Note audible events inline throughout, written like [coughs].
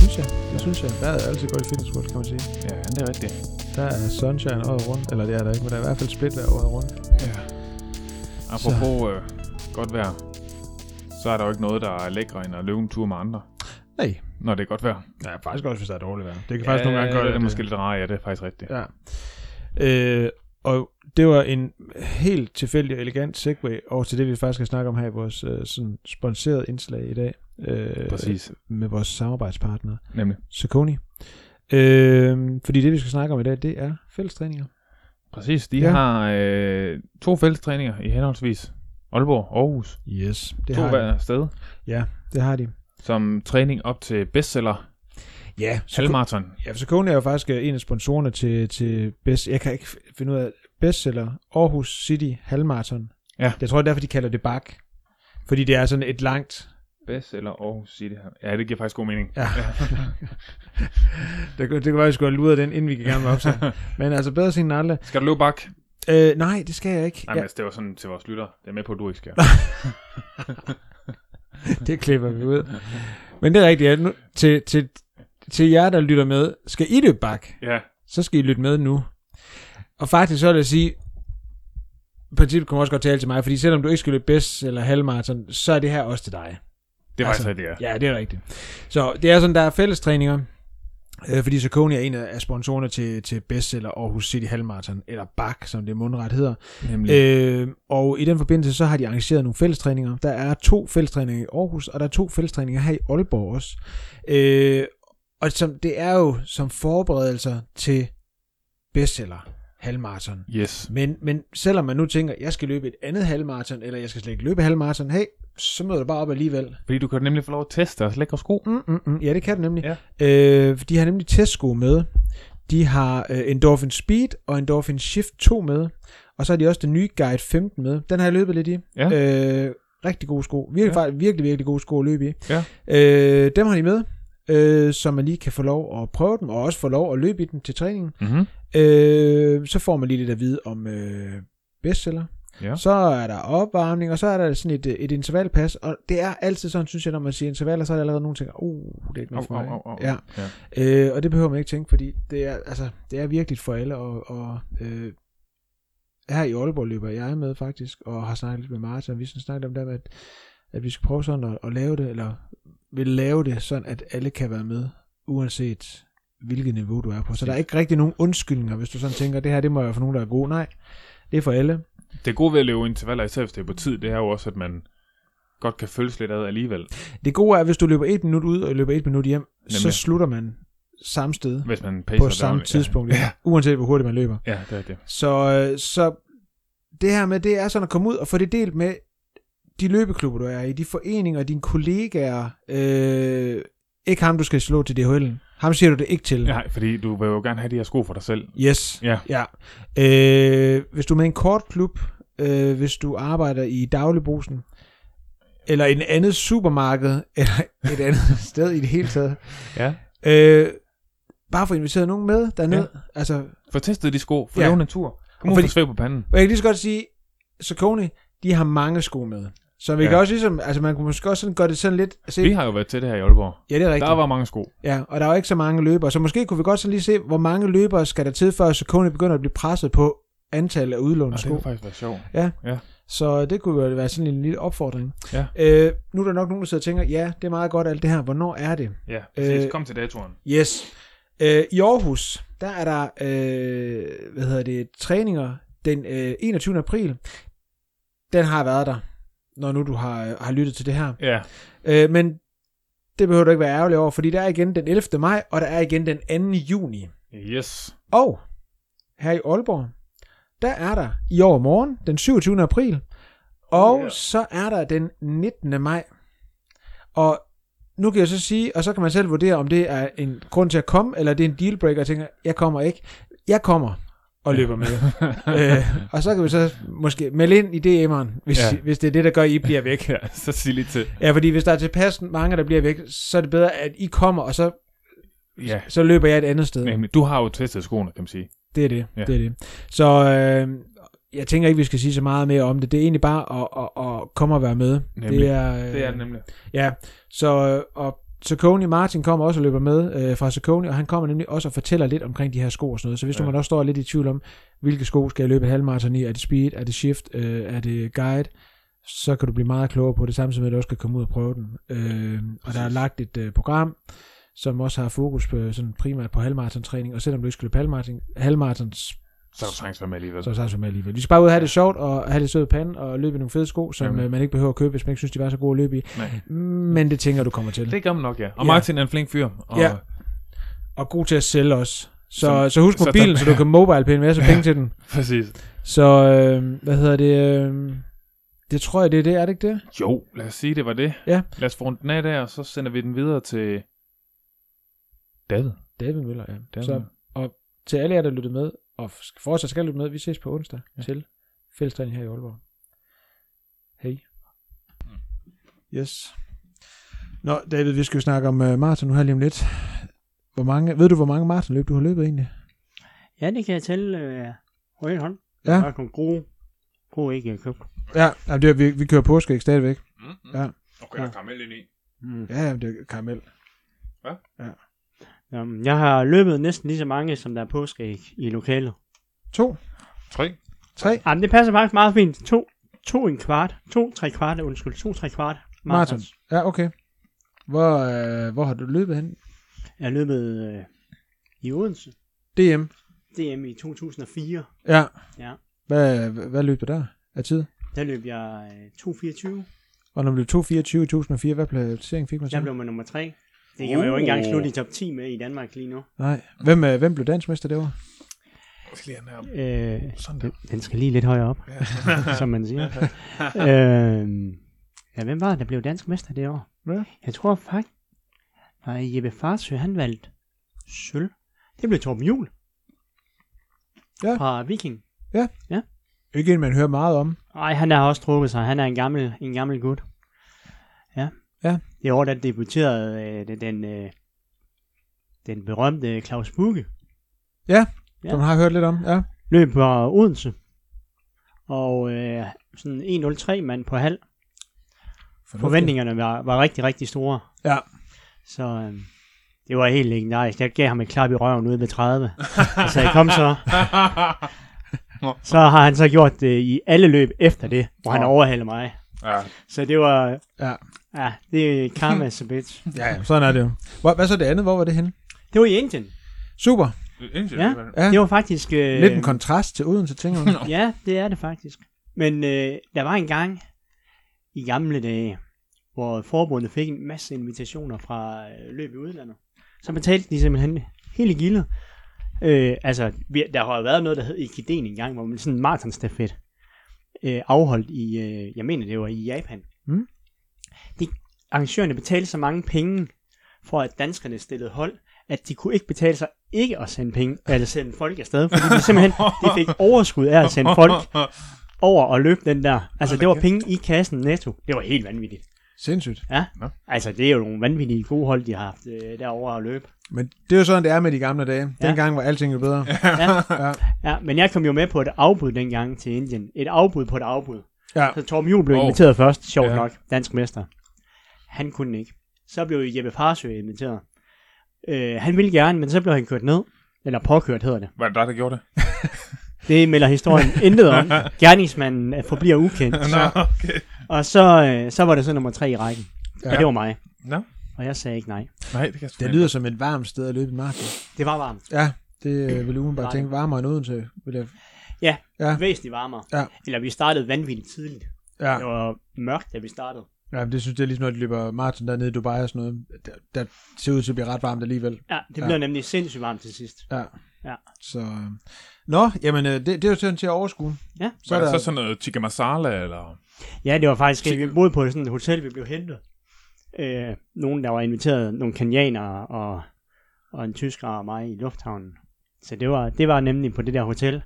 synes jeg. Det synes jeg. Vejret er altid godt i Fitness World, kan man sige. Ja, det er rigtigt. Der er sunshine året rundt. Eller det er der ikke, men der er i hvert fald split hver året rundt. Ja. Apropos øh, godt vejr, så er der jo ikke noget, der er lækre end at løbe en tur med andre, Nej. når det er godt vejr. Ja, faktisk også, hvis der er dårligt vejr. Det kan faktisk nogle gange gøre det. er måske lidt rart, ja, det er faktisk rigtigt. Ja. Øh, og det var en helt tilfældig og elegant segue over til det, vi faktisk skal snakke om her i vores øh, sådan sponsoreret indslag i dag. Øh, Præcis. Med vores samarbejdspartner, Nemlig. Saucony. Øh, fordi det, vi skal snakke om i dag, det er fællestræninger. Præcis. De Ja. har øh, to fællestræninger i henholdsvis Aalborg og Aarhus. Yes, det to har hver de. sted. Ja, det har de. Som træning op til bestseller Ja, halvmarathon. Ja, for Saucony er jo faktisk øh, en af sponsorerne til, til Best, jeg kan ikke finde ud af, bestseller Aarhus City Halvmarathon. Ja. Jeg tror, det er derfor, de kalder det bak. Fordi det er sådan et langt... Bestseller Aarhus City. Ja, det giver faktisk god mening. Ja. [laughs] det, det kan være, at vi skulle have luret den, inden vi gik gang med opsag. Men altså, bedre sent end aldrig. Skal du løbe bak? Øh, nej, det skal jeg ikke. Nej, men altså, det var sådan til vores lytter. Det er med på, at du ikke skal. [laughs] det klipper vi ud. Men det er rigtigt. Ja. Nu, til, til, til jer, der lytter med, skal I løbe bak? ja, så skal I lytte med nu. Og faktisk så vil jeg sige, princippet kommer også godt tale til mig, fordi selvom du ikke skal løbe bedst eller halvmarathon, så er det her også til dig. Det var Altså, altså, det, ja. Ja, det er rigtigt. Så det er sådan, der er fællestræninger, øh, fordi Saucony er en af sponsorerne til, til bestseller Aarhus City Halvmarathon, eller BAK, som det mundret hedder. Nemlig. Øh, og i den forbindelse, så har de arrangeret nogle fællestræninger. Der er to fællestræninger i Aarhus, og der er to fællestræninger her i Aalborg også. Øh, og som, det er jo som forberedelser til bestseller halvmarathon. yes. Men, men selvom man nu tænker, jeg skal løbe et andet halvmarathon, eller jeg skal slet ikke løbe halvmarathon, hey, så møder du bare op alligevel. Fordi du kan nemlig få lov at teste deres lækre sko. Mm, mm, mm. Ja, det kan du nemlig. Ja. Øh, de har nemlig testsko med. De har øh, Endorphin Speed og Endorphin Shift 2 med. Og så har de også den nye Guide 15 med. Den har jeg løbet lidt i. Ja. Øh, rigtig gode sko. Virkelig, Ja. ja. virkelig, virkelig gode sko at løbe i. Ja. Øh, dem har de med, øh, så man lige kan få lov at prøve dem, og også få lov at løbe i dem til træningen. Mm-hmm. Øh, så får man lige lidt at vide om øh, bestseller. Ja. Så er der opvarmning, og så er der sådan et, et intervalpas, og det er altid sådan, synes jeg, når man siger intervaller, så er der allerede nogen, der tænker, uh, det er ikke noget for mig. au, au. Ja. Ja. Øh, og det behøver man ikke tænke, fordi det er, altså, det er virkelig for alle, og, og øh, her i Aalborg løber jeg med faktisk, og har snakket lidt med Martin, og vi skal snakke om det med, at, at vi skal prøve sådan at, at lave det, eller vil lave det sådan, at alle kan være med, uanset hvilket niveau du er på. Så der er ikke rigtig nogen undskyldninger, hvis du sådan tænker, det her, det må være for nogen, der er gode. Nej, det er for alle. Det gode ved at løbe intervaller, især hvis det er på tid, det er jo også, at man godt kan følges lidt ad alligevel, Det gode er, at hvis du løber et minut ud og løber et minut hjem, så Nemlig. slutter man samme sted hvis man pacer på samme down. tidspunkt, ja. uanset hvor hurtigt man løber. Ja, ja det er det. Så, øh, så det her med, det er sådan at komme ud og få det delt med de løbeklubber, du er i, de foreninger, dine kollegaer, øh, ikke ham, du skal slå til DHL'en. Ham siger du det ikke til. Ja, fordi du vil jo gerne have de her sko for dig selv. Yes. Ja. ja. Øh, hvis du er med en kort klub, øh, hvis du arbejder i dagligbrusen, eller et andet supermarked, [laughs] eller et andet sted i det hele taget, Ja. øh, bare få inviteret nogen med derned. Ja. Altså, Få testet de sko, få Ja. en tur. Kom ud Fordi- på panden. Og jeg kan lige så godt sige, Saucony, de har mange sko med. Så vi ja. Ja. kan også ligesom, altså man kunne måske også sådan gøre det sådan lidt, se, Vi har jo været til det her i Aalborg. ja det er rigtigt, Der var mange sko. ja, og der er jo ikke så mange løbere, så måske kunne vi godt sådan lige se, hvor mange løbere skal der til, før Saucony begynder at blive presset på antallet af udlånte det sko. kunne faktisk være sjovt. Så det kunne jo være sådan en lille opfordring. Ja. Øh, nu er der nok nogen, der sidder og tænker, ja, det er meget godt alt det her, hvornår er det? Ja, præcis. Øh, Kom til datoren. Yes. Øh, I Aarhus, der er der, øh, hvad hedder det, træninger den øh, 21. april. Den har været der, når nu du har, har lyttet til det her. Ja. Øh, men det behøver du ikke være ærgerlig over, fordi der er igen den 11. maj, og der er igen den 2. juni. Yes. Og her i Aalborg, der er der i år morgen, den 27. april, og ja. så er der den 19. maj. Og nu kan jeg så sige, og så kan man selv vurdere, om det er en grund til at komme, eller det er en dealbreaker, og tænker, jeg kommer ikke. Jeg kommer, og løber med. [laughs] øh, og så kan vi så måske melde ind i DM'eren, hvis, Ja. hvis det er det, der gør, at I bliver væk. [laughs] ja, så sig lige til. Ja, fordi hvis der er tilpas mange, der bliver væk, så er det bedre, at I kommer, og så, Ja, så løber jeg et andet sted. nemlig. Du har jo testet skoene, kan man sige. Det er det. Ja. Ja. Det er det. Så øh, jeg tænker ikke, vi skal sige så meget mere om det. Det er egentlig bare at, at, at komme og være med. Nemlig. Det er, øh, Det er det nemlig. Ja, så øh, og Saucony Martin kommer også og løber med øh, fra Saucony, og han kommer nemlig også og fortæller lidt omkring de her sko og sådan noget. Så hvis ja. Du man også står lidt i tvivl om, hvilke sko skal jeg løbe et halvmarathon i, er det speed, er det shift, øh, er det guide, så kan du blive meget klogere på det, samtidig med at du også kan komme ud og prøve den. Øh, og der er lagt et øh, program, som også har fokus på sådan primært på halvmarathon-træning, og selvom du ikke skal løbe halvmarathon, halvmarathons, Så er du med alligevel. så er så med alligevel. Vi skal bare ud og have det sjovt, og have det søde pande, og løbe i nogle fede sko, som Jamen. øh, man ikke behøver at købe, hvis man ikke synes, de var så gode at løbe i. Nej. Men det tænker du kommer til. Det gør man nok, ja. Og. Martin er en flink fyr. Og Ja. Og god til at sælge også. Så, Så- så, så husk så mobilen, der- så, du kan mobile pay en masse [laughs] penge til den. Præcis. Så, øh, hvad hedder det? Øh, det tror jeg, det er det, er det ikke det? Jo, lad os sige, det var det. Ja. Lad os få den af der, og så sender vi den videre til David. David Møller, ja. David. Så til alle jer, der lyttede med, og fortsat skal lytte med, vi ses på onsdag Ja. ja. til fællestræning her i Aalborg. Hej. Yes. Nå, David, vi skal jo snakke om uh, maraton nu her lige om lidt. Hvor mange, ved du, hvor mange maratonløb du har løbet egentlig? Ja, det kan jeg tælle øh, på en hånd. Ja. Der er nogle gode, gode æg, jeg har købt. Ja, jamen, det er, vi, vi kører påskeæg stadigvæk. Mm-hmm. Ja. Okay, der er karamel ind i. Mm. Ja, jamen, det er karamel. Um, jeg har løbet næsten lige så mange, som der er påskeæg i lokalet. To, Tre. tre, Jamen, det passer faktisk meget fint. To, to en kvart. To, tre kvart, undskyld. To, tre kvart. maraton. Marathons. Ja, okay. Hvor, øh, hvor har du løbet hen? Jeg har løbet øh, i Odense. DM. DM i 2004. Ja. Ja. Hvad, hvad, hvad løb du der af tid? Der løb jeg øh, 2.24. Og når du blev 224 i 2004, hvad placering fik man så? Der blev man nummer 3. Det kan man jo ikke engang slutte i top 10 med i Danmark lige nu. Nej. Hvem, øh, hvem blev dansmester det år? Skal. Øh, Sådan der. den skal lige lidt højere op, [laughs] som man siger. [laughs] øh, ja, hvem var det, der blev dansk mester det år? Ja. Jeg tror faktisk, nej, Jeppe Farsø, han valgte sølv. Det blev Torben Juhl. Ja. Fra Viking. Ikke en, man hører meget om. Nej, han har også trukket sig. Han er en gammel, en gammel gut. Det år, der debuterede øh, den, den, øh, den berømte Claus Bugge. Ja, Ja. som har hørt lidt om. Ja. Løb på Odense. Og øh, sådan 1.03 mand på halv. Forventningerne var, var rigtig, rigtig store. Ja. Så øh, det var helt legendarisk. Jeg gav ham et klap i røven ude ved 30. og sagde, kom så. [laughs] Så har han så gjort det i alle løb efter det, hvor han overhalede mig. Ja. Så det var, Ja. Ja, det er karma's a bitch. [laughs] Ja, ja, sådan er det jo. Hvor, hvad så det andet? Hvor var det henne? Det var i Indien. Super. Ja. Ja. Det var faktisk... Øh, Lidt en kontrast til Odense, tænker man. [laughs] Ja, det er det faktisk. Men øh, der var en gang i gamle dage, hvor forbundet fik en masse invitationer fra øh, løb i udlandet. Så betalte de simpelthen hele gildet. Øh, altså, vi, der har jo været noget, der hed Ikiden engang, hvor man sådan en maratonstafet øh, afholdt i, øh, jeg mener det var i Japan. Arrangørerne betalte så mange penge, for at danskerne stillede hold, at de kunne ikke betale sig ikke at sende penge, eller sende folk afsted, fordi de simpelthen de fik overskud af at sende folk over og løbe den der. Altså, det var penge i kassen netto. Det var helt vanvittigt. Sindssygt. Ja. Altså, det er jo nogle vanvittige gode hold, de har haft øh, derovre at løbe. Men det er jo sådan, det er med de gamle dage. Ja. Dengang var alting jo bedre. Ja. [laughs] Ja. ja, men jeg kom jo med på et afbud dengang til Indien. Et afbud på et afbud. Ja. Så Torben Juhl blev Wow. inviteret først, sjovt Ja. nok, dansk mester. Han kunne ikke. Så blev Jeppe Farsø inviteret. Øh, han ville gerne, men så blev han kørt ned. Eller påkørt hedder det. Var det dig, der gjorde det? [laughs] Det melder historien intet om. Gerningsmanden øh, forbliver ukendt. [laughs] Så, okay. og så, øh, så var det så nummer tre i rækken. Ja. Ja. Det var mig. Nå. Og jeg sagde ikke nej. Nej, det kan jeg Det ikke. lyder som et varmt sted at løbe i marken. Det var varmt. Ja, det øh, vil jeg umiddelbart Nej. tænke varmere end Odense. Vil jeg... Ja, Ja. væsentligt varmere. Ja. Eller vi startede vanvittigt tidligt. Ja. Det var mørkt, da vi startede. Ja, det synes jeg ligesom, når de løber maraton dernede i Dubai og sådan noget. Der, der ser ud til at blive ret varmt alligevel. Ja, det Ja. blev nemlig sindssygt varmt til sidst. Ja. Ja. Så, øh, Nå, jamen øh, det, det er jo sådan til at overskue. Ja. Så Var er det der, så sådan noget tikka masala, eller? Ja, det var faktisk, vi boede på sådan et hotel, vi blev hentet. Øh, nogen, der var inviteret, nogle kenianere og, og en tysker og mig i lufthavnen. Så det var, det var nemlig på det der hotel.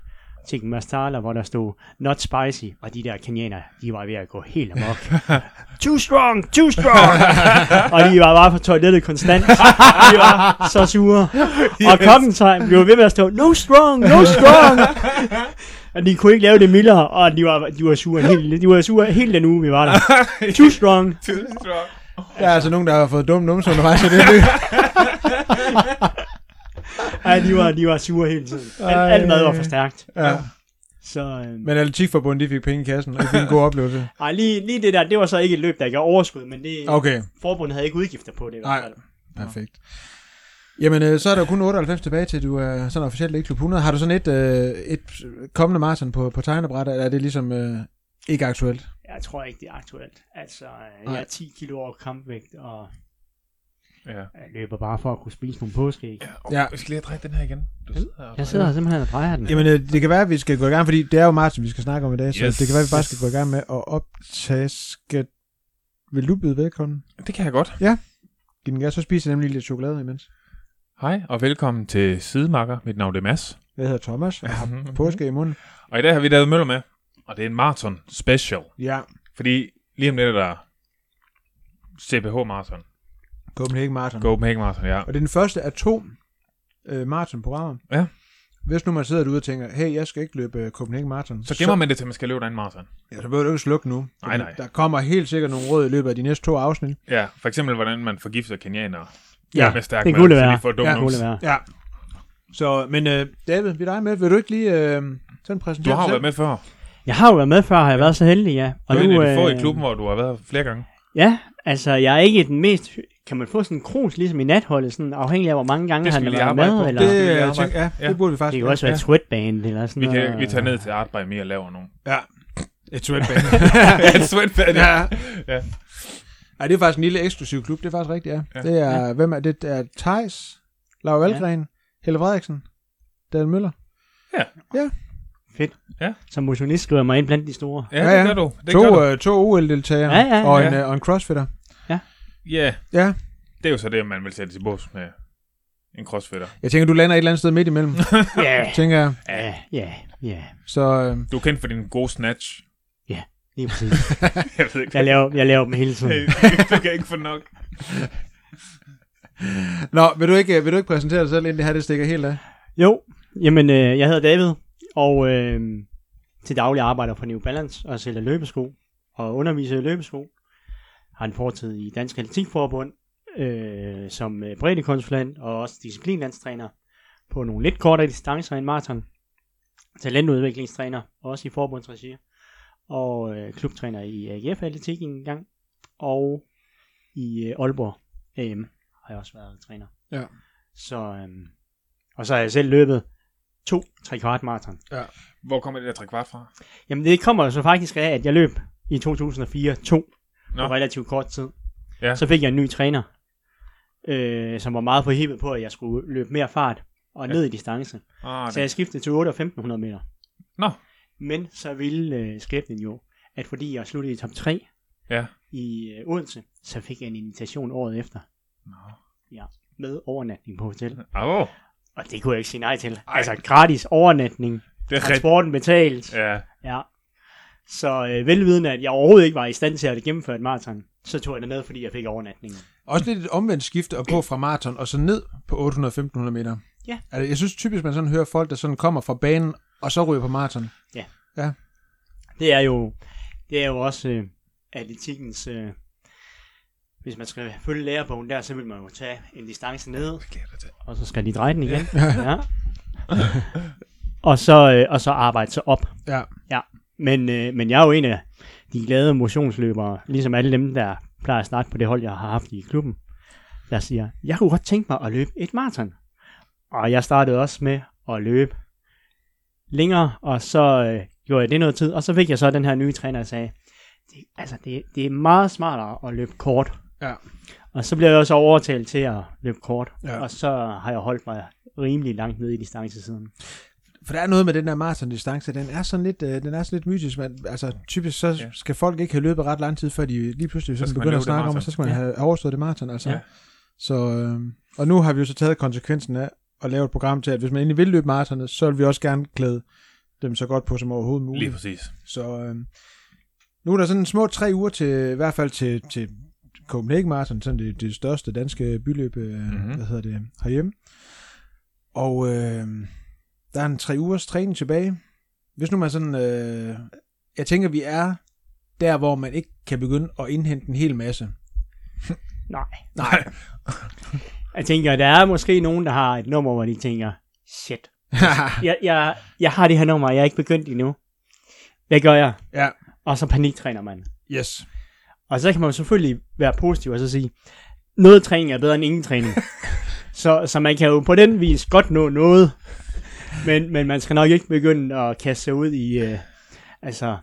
Chicken masala, hvor der stod not spicy, og de der kenianer, de var ved at gå helt amok. [laughs] too strong, too strong! og de var bare på toilettet konstant. De var så sure. [laughs] Og kokken så blev ved med at stå, no strong, no strong! og de kunne ikke lave det mildere, og de var, de var sure helt, de var sure helt den uge, vi var der. [laughs] Too strong. Too strong. Der er altså nogen, der har fået dumme numse undervejs, så det er det. Ej, de var, de var sure hele tiden. Alt, alt mad var for stærkt. Ja. Så, øh, Men Atletikforbundet, de fik penge i kassen, og de fik en god oplevelse. [laughs] ej, lige, lige det der, det var så ikke et løb, der gav overskud, men det, Okay, forbundet havde ikke udgifter på det i Nej. hvert fald. perfekt. Jamen, øh, så er der jo kun 98 tilbage til, du er sådan officielt ikke klub 100. Har du sådan et, øh, et kommende maraton på, på tegnebræt, eller er det ligesom øh, ikke aktuelt? Jeg tror ikke, det er aktuelt. Altså, øh, Nej. jeg er 10 kilo over kampvægt, og Ja. jeg løber bare for at kunne spise nogle påskeæg. Ja, Ja. ja. Vi skal lige have drejet den her igen. Du sidder her og Jeg sidder simpelthen og drejer den. Jamen, øh, det kan være, at vi skal gå i gang, fordi det er jo maraton, vi skal snakke om i dag, så Yes. det kan være, at vi bare skal gå i gang med at optage. Skal... Vil du byde velkommen? Det kan jeg godt. Giv den gas, så spiser jeg nemlig lidt chokolade imens. Hej, og velkommen til Sidemarker. Mit navn er Mads. Jeg hedder Thomas, og har påske i munden. Og i dag har vi David Møller med, og det er en maraton special. Ja, Fordi lige om lidt er der CPH Marathon. Copenhagen Marathon. Copenhagen Marathon, ja. Og det er den første af to øh, maratonprogrammer. Ja. Hvis nu man sidder derude og tænker, hey, jeg skal ikke løbe øh, Copenhagen Marathon. Så gemmer man det til, man skal løbe den anden marathon. Ja, så behøver du ikke slukke nu. Nej, nej. Der kommer helt sikkert nogle råd i løbet af de næste to afsnit. Ja, for eksempel, hvordan man forgifter kenianere. Ja, med stærk det kunne det så de være. får dumme Ja, Det kunne det være. Ja. Så, men øh, David, vi er dig med. Vil du ikke lige øh, sådan præsentere Du har jo været med før. Jeg har jo været med før, har jeg været så heldig, ja. Du er en af de få i øh, klubben, hvor du har været flere gange. Ja, altså jeg er ikke den mest... Kan man få sådan en krus ligesom i natholdet, sådan afhængig af, hvor mange gange Det han har været med? på. Eller? Det, øh, arbejde. tænker, ja, Ja. det burde vi det faktisk kan også være et sweatband eller sådan Vi, noget. kan, vi tager ned til Artbej mere og laver nogle. Ja. Et sweatband. ja, [laughs] et sweatband. ja. Ja. Ej, det er faktisk en lille eksklusiv klub. Det er faktisk rigtigt, ja. Ja. Det er, hvem er det? Det er Thijs, Laura Valgren, Helle Frederiksen, Daniel Møller. Fedt. Ja. Som motionist skriver jeg mig ind blandt de store. Ja, Ja, det ja. gør du. Det gør To, du. øh, to OL-deltagere Ja, ja, ja. og, en, Ja. øh, og en crossfitter. Ja, Ja, det er jo så det, man vil sætte til bås med en crossfitter. jeg tænker, du lander et eller andet sted midt imellem, [laughs] Ja, tænker jeg. ja, ja, ja. Så øh, Du er kendt for din gode snatch. Lige præcis. [laughs] Jeg ved ikke, Jeg laver, jeg laver dem hele tiden. du kan ikke få nok. Nå, vil du ikke, vil du ikke præsentere dig selv, inden det her det stikker helt af? Jo, jamen øh, jeg hedder David, og øh, til daglig arbejder for New Balance og sælger løbesko og underviser i løbesko. Har en fortid i Dansk Atletikforbund øh, som øh, breddekonsulent og også disciplinlandstræner på nogle lidt kortere distancer end maraton. Talentudviklingstræner, også i forbundsregi. Og øh, klubtræner i AGF Atletik en gang. Og i øh, Aalborg AM har jeg også været træner. Ja. Så, øhm, og så har jeg selv løbet to tre kvart maraton. Hvor kommer det der tre kvart fra? Jamen det kommer så faktisk af, at jeg løb i 2004 to på Nå. relativt kort tid. Ja. Så fik jeg en ny træner, øh, som var meget forhippet på, at jeg skulle løbe mere fart og Ja. ned i distance. Ah, Så jeg skiftede til 8 og 1500 meter. Nå. Men så ville øh, skæbnen jo, at fordi jeg sluttede i top 3 Ja. i øh, Odense, så fik jeg en invitation året efter Nå. med overnatning på hotel. Au, Og det kunne jeg ikke sige nej til. Ej. Altså gratis overnatning, det er transporten betalt. Ja. Ja. Så øh, velvidende, at jeg overhovedet ikke var i stand til at gennemføre et maraton, så tog jeg det med, fordi jeg fik overnatningen. Også lidt et omvendt skifte at gå fra maraton og så ned på 800-1500 meter. Ja. Altså, jeg synes typisk, man sådan hører folk, der sådan kommer fra banen, og så ryger på maraton. Det er jo, det er jo også øh, atletikkens... Øh, hvis man skal følge lærebogen der, så vil man jo tage en distance ned, og så skal de dreje den igen. ja. [laughs] og, så, øh, og så arbejde sig op. Ja. ja. Men, øh, men jeg er jo en af de glade motionsløbere, ligesom alle dem, der plejer at snakke på det hold, jeg har haft i klubben, der siger, jeg kunne godt tænke mig at løbe et maraton. Og jeg startede også med at løbe længere, og så øh, gjorde jeg det noget tid, og så fik jeg så den her nye træner, der sagde, det, altså det, det er meget smartere at løbe kort. Ja. Og så blev jeg også overtalt til at løbe kort, Ja. og så har jeg holdt mig rimelig langt nede i distancesiden. For der er noget med den der maratondistance, den er sådan lidt, øh, den er sådan lidt mytisk. Man, altså typisk så Ja. skal folk ikke have løbet ret lang tid, før de lige pludselig Så begynder at snakke om, at så skal man Ja. have overstået det maraton. Altså. Ja. Så, øh, og nu har vi jo så taget konsekvensen af at lave et program til, at hvis man endelig vil løbe maratonet, så vil vi også gerne klæde dem så godt på som overhovedet muligt. Lige præcis. Så øh, nu er der sådan små tre uger til, i hvert fald til, til Copenhagen Marathon, sådan det, det største danske byløb, mm-hmm. hvad hedder det, herhjemme. Og øh, der er en tre ugers træning tilbage. Hvis nu man sådan, øh, jeg tænker, vi er der, hvor man ikke kan begynde at indhente en hel masse. [laughs] Nej. Nej. [laughs] Jeg tænker, der er måske nogen, der har et nummer, hvor de tænker, shit, [laughs] jeg, jeg, jeg har det her nummer, jeg er ikke begyndt endnu. Hvad gør jeg? ja, Og så paniktræner man. yes. Og så kan man jo selvfølgelig være positiv og så sige, noget træning er bedre end ingen træning. så, så man kan jo på den vis godt nå noget, men, men man skal nok ikke begynde at kaste sig ud i, øh, altså,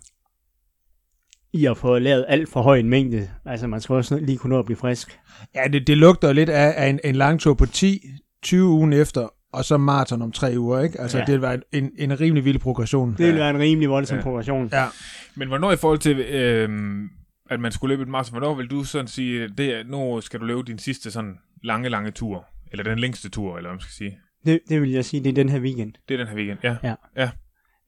i at få lavet alt for høj en mængde. Altså, man skal også lige kunne nå at blive frisk. Ja, det, det lugter lidt af, af en, en lang tur på 10-20 ugen efter, og så maraton om tre uger, ikke? Altså, Ja. ja. det var en, en rimelig vild progression. Det vil være en rimelig voldsom Ja. progression. Ja. Men hvornår i forhold til, øh, at man skulle løbe et maraton, hvornår vil du sådan sige, det er, nu skal du løbe din sidste sådan lange, lange tur, eller den længste tur, eller hvad man skal sige. Det, det vil jeg sige, det er den her weekend. Det er den her weekend, ja.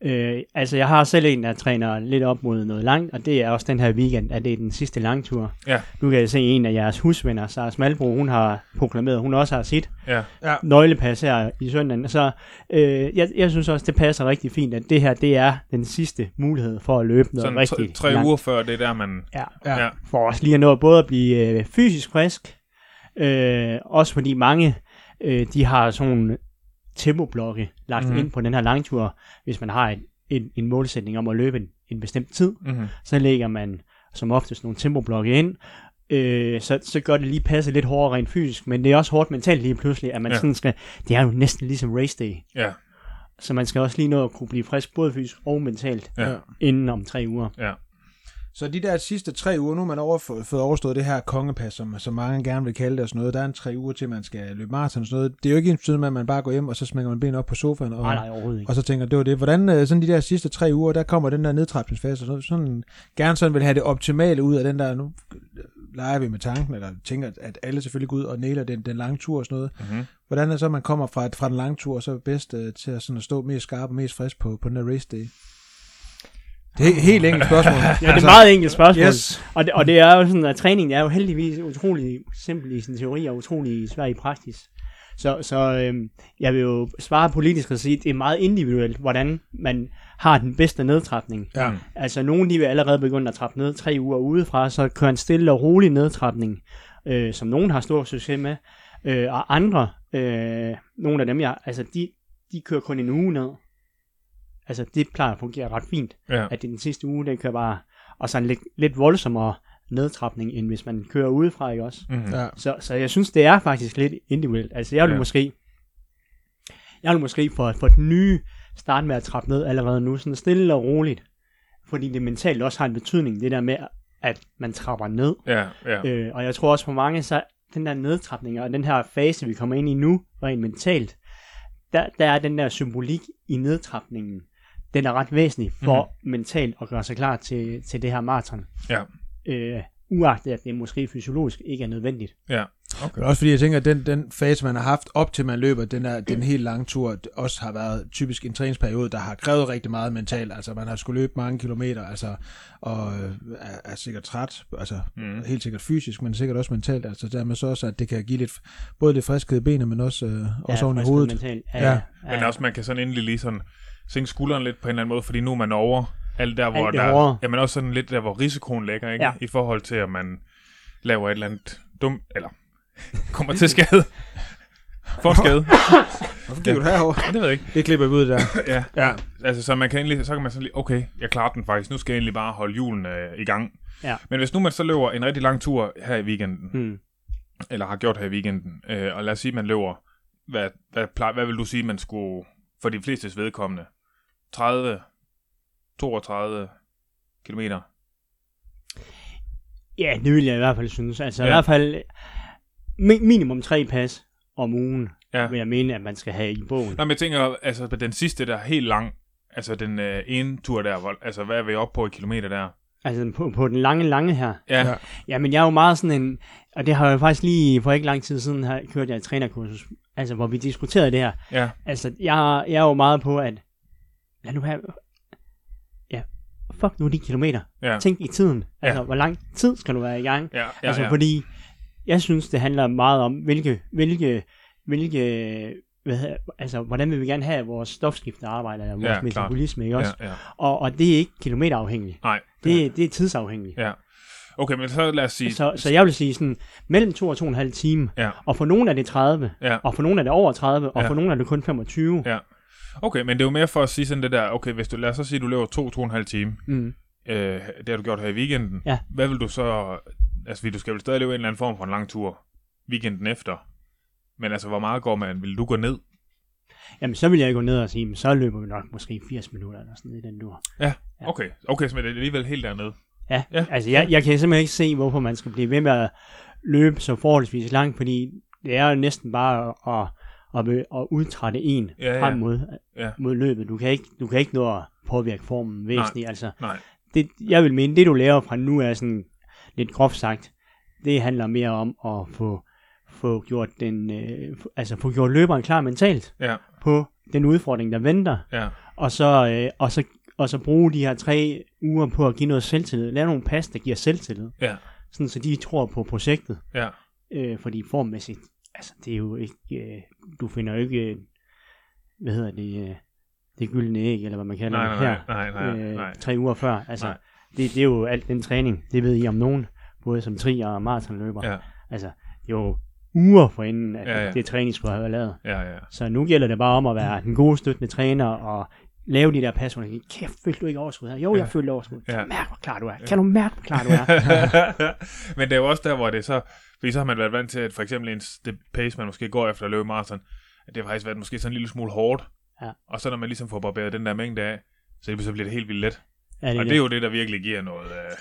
Øh, altså, jeg har selv en, der træner lidt op mod noget langt, og det er også den her weekend, at det er den sidste langtur. Ja. Nu kan jeg se en af jeres husvenner, Sara Smalbro, hun har proklameret, hun også har sit Ja, Ja. nøglepas her i søndagen. Så øh, jeg, jeg synes også, det passer rigtig fint, at det her, det er den sidste mulighed for at løbe noget sådan rigtig tre, tre langt. uger før, det er der, man... Ja, Ja. Ja. for os lige at nå både at blive øh, fysisk frisk, øh, også fordi mange, øh, de har sådan tempoblokke lagt mm. ind på den her langtur, hvis man har en, en, en målsætning om at løbe en, en bestemt tid, Mm-hmm. så lægger man som oftest nogle tempoblokke ind, øh, så, så gør det lige passe lidt hårdere rent fysisk, men det er også hårdt mentalt lige pludselig, at man Ja. sådan skal, det er jo næsten ligesom race day, Ja, så man skal også lige nå at kunne blive frisk, både fysisk og mentalt, Ja. inden om tre uger. ja. Så de der sidste tre uger, nu har man over, fået overstået det her kongepas, som, som mange gerne vil kalde det og sådan noget. Der er en tre uger til, man skal løbe maraton og sådan noget. Det er jo ikke ens med, at man bare går hjem, og så smækker man benene op på sofaen, og, Nej, nej, og så tænker, det var det. Hvordan øh, sådan de der sidste tre uger, der kommer den der nedtrapningsfase, og sådan, sådan gerne sådan vil have det optimale ud af den der, nu leger vi med tanken, eller tænker, at alle selvfølgelig går ud og næler den, den lange tur og sådan noget. Mm-hmm. Hvordan er så, man kommer fra, fra den lange tur, og så er bedst øh, til at, sådan at stå mest skarp og mest frisk på, på den der race day? Det er helt enkelt spørgsmål. Ja, det er et meget enkelt spørgsmål. Yes. Og det, og det er jo sådan, at træningen er jo heldigvis utrolig simpel i sin teori og utrolig svær i praksis. Så, så øhm, jeg vil jo svare politisk og sige, at det er meget individuelt, hvordan man har den bedste nedtrapning. Ja. Altså nogen de vil allerede begynde at trappe ned tre uger udefra, så kører en stille og rolig nedtrapning, øh, som nogen har stor succes med. Øh, og andre, øh, nogle af dem jeg, altså de, de kører kun en uge ned. Altså det plejer at fungere ret fint Ja. at det den sidste uge, den kører bare, og så en lidt, lidt voldsommere nedtrapning, end hvis man kører udefra, ikke også? Mm-hmm. Ja. Så, så jeg synes, det er faktisk lidt individuelt. Altså, jeg vil Ja. måske, jeg vil måske for, for den nye starte med at trappe ned allerede nu, sådan stille og roligt, fordi det mentalt også har en betydning, det der med, at man trapper ned. Ja, ja. Øh, og jeg tror også for mange, så den der nedtrapning, og den her fase, vi kommer ind i nu, rent mentalt, der, der er den der symbolik i nedtrapningen, den er ret væsentlig for mm. mentalt at gøre sig klar til, til det her maraton. Ja. Øh, uagtet at det måske fysiologisk ikke er nødvendigt. Ja. Okay. Men også fordi jeg tænker, at den, den fase, man har haft op til man løber den, der, den helt lange tur, også har været typisk en træningsperiode, der har krævet rigtig meget mentalt. Altså man har skulle løbe mange kilometer, altså, og øh, er, er sikkert træt, altså Mm. helt sikkert fysisk, men sikkert også mentalt. Altså dermed så også, at det kan give lidt, både lidt friskhed i benene, men også, øh, også oven i hovedet. Mentalt. Ja. Ja, Men også, man kan sådan endelig lige sådan sænke skulderen lidt på en eller anden måde, fordi nu er man over alt der, hvor Alt der... hårde. Jamen også sådan lidt der, hvor risikoen ligger, ikke? Ja. I forhold til, at man laver et eller andet dumt, eller kommer til skade. Får skade. Hvorfor kigger du herovre? Ja, det ved jeg ikke. Det klipper vi ud der. [laughs] Ja, Ja, altså så man kan endelig, så kan man sådan lige, okay, jeg klarer den faktisk, nu skal jeg egentlig bare holde julen øh, i gang. Ja. Men hvis nu man så løber en rigtig lang tur her i weekenden, Hmm. eller har gjort her i weekenden, øh, og lad os sige, man løber, hvad, hvad, plejer, hvad vil du sige, man skulle, for de flestes vedkommende, 30, 32 kilometer? Ja, det vil jeg i hvert fald synes. Altså ja. I hvert fald mi- minimum tre pas om ugen, Ja. vil jeg mene, at man skal have i bogen. Nå, men jeg tænker, altså på den sidste der, helt lang, altså den øh, ene tur der, hvor, altså hvad er vi oppe på i kilometer der? Altså på, på den lange, lange her. Ja, Ja. men jeg er jo meget sådan en, og det har jeg faktisk lige for ikke lang tid siden, her kørt jeg et trænerkursus, altså hvor vi diskuterede det her. ja. Altså, jeg, jeg er jo meget på, at lad nu have, ja, fuck nu de kilometer. Ja. Tænk i tiden. Altså, Ja. hvor lang tid skal du være i gang? Ja, ja, altså, ja. fordi jeg synes, det handler meget om, hvilke, hvilke, hvilke hvad hedder, altså, hvordan vil vi gerne have vores stofskifte arbejder, eller vores Ja, ja, metabolisme, ikke også? Ja, ja. Og, og det er ikke kilometerafhængigt. Nej. Det, det er tidsafhængigt. Ja. Okay, men så lad os sige... Så, så jeg vil sige sådan, mellem 2 og 2,5 time, Ja. og for nogle er det 30, Ja. og for nogle er det over 30, og Ja. for nogle er det kun 25. Ja. Okay, men det er jo mere for at sige sådan det der, okay, hvis du, lad os så sige, at du løber to, to og en halv time, Mm. øh, det har du gjort her i weekenden, Ja. hvad vil du så, altså fordi du skal vel stadig løbe en eller anden form for en lang tur weekenden efter, men altså, hvor meget går man, vil du gå ned? Jamen, så vil jeg gå ned og sige, så løber vi nok måske 80 minutter eller sådan noget i den dur. Ja. Okay, okay, så er det alligevel helt dernede. Ja, Ja. ja. altså jeg, jeg kan simpelthen ikke se, hvorfor man skal blive ved med at løbe så forholdsvis langt, fordi det er jo næsten bare at, at, at, at udtrætte en Ja, ja. frem mod, Ja. mod løbet. Du kan, ikke, du kan ikke nå at påvirke formen væsentligt. Altså, Nej, det, jeg vil mene, det du laver fra nu er sådan lidt groft sagt, det handler mere om at få, få gjort den, øh, altså få gjort løberen klar mentalt ja, på den udfordring, der venter, ja, og så, øh, og så, og så bruge de her tre uger på at give noget selvtillid. Lave nogle pas, der giver selvtillid. ja, Sådan, så de tror på projektet. ja, Øh, fordi formmæssigt, altså det er jo ikke, øh, du finder jo ikke, øh, hvad hedder det, øh, det gyldne æg, eller hvad man kalder nej, det her, nej, nej, nej, øh, nej. tre uger før. Altså, Nej. det, det er jo alt den træning, det ved I om nogen, både som tri- og maratonløber. Ja, Altså, det er jo uger forinden, at Ja, ja. det træning skulle have lavet. ja, ja, Så nu gælder det bare om at være den gode støttende træner og lave de der pas, hvor kæft, følte du ikke overskud her? Jo, Ja. jeg følte overskud. Kan Ja. du mærke, hvor klar du er? Kan du mærke, hvor klar du er? [laughs] Men det er jo også der, hvor det så... Fordi så har man været vant til, at for eksempel ens, det pace, man måske går efter at løbe maraton, at det har faktisk været måske sådan en lille smule hårdt. Ja. Og så når man ligesom får barberet den der mængde af, så, så bliver det helt vildt let. Ja, det, og det er jo det, der virkelig giver noget... Øh,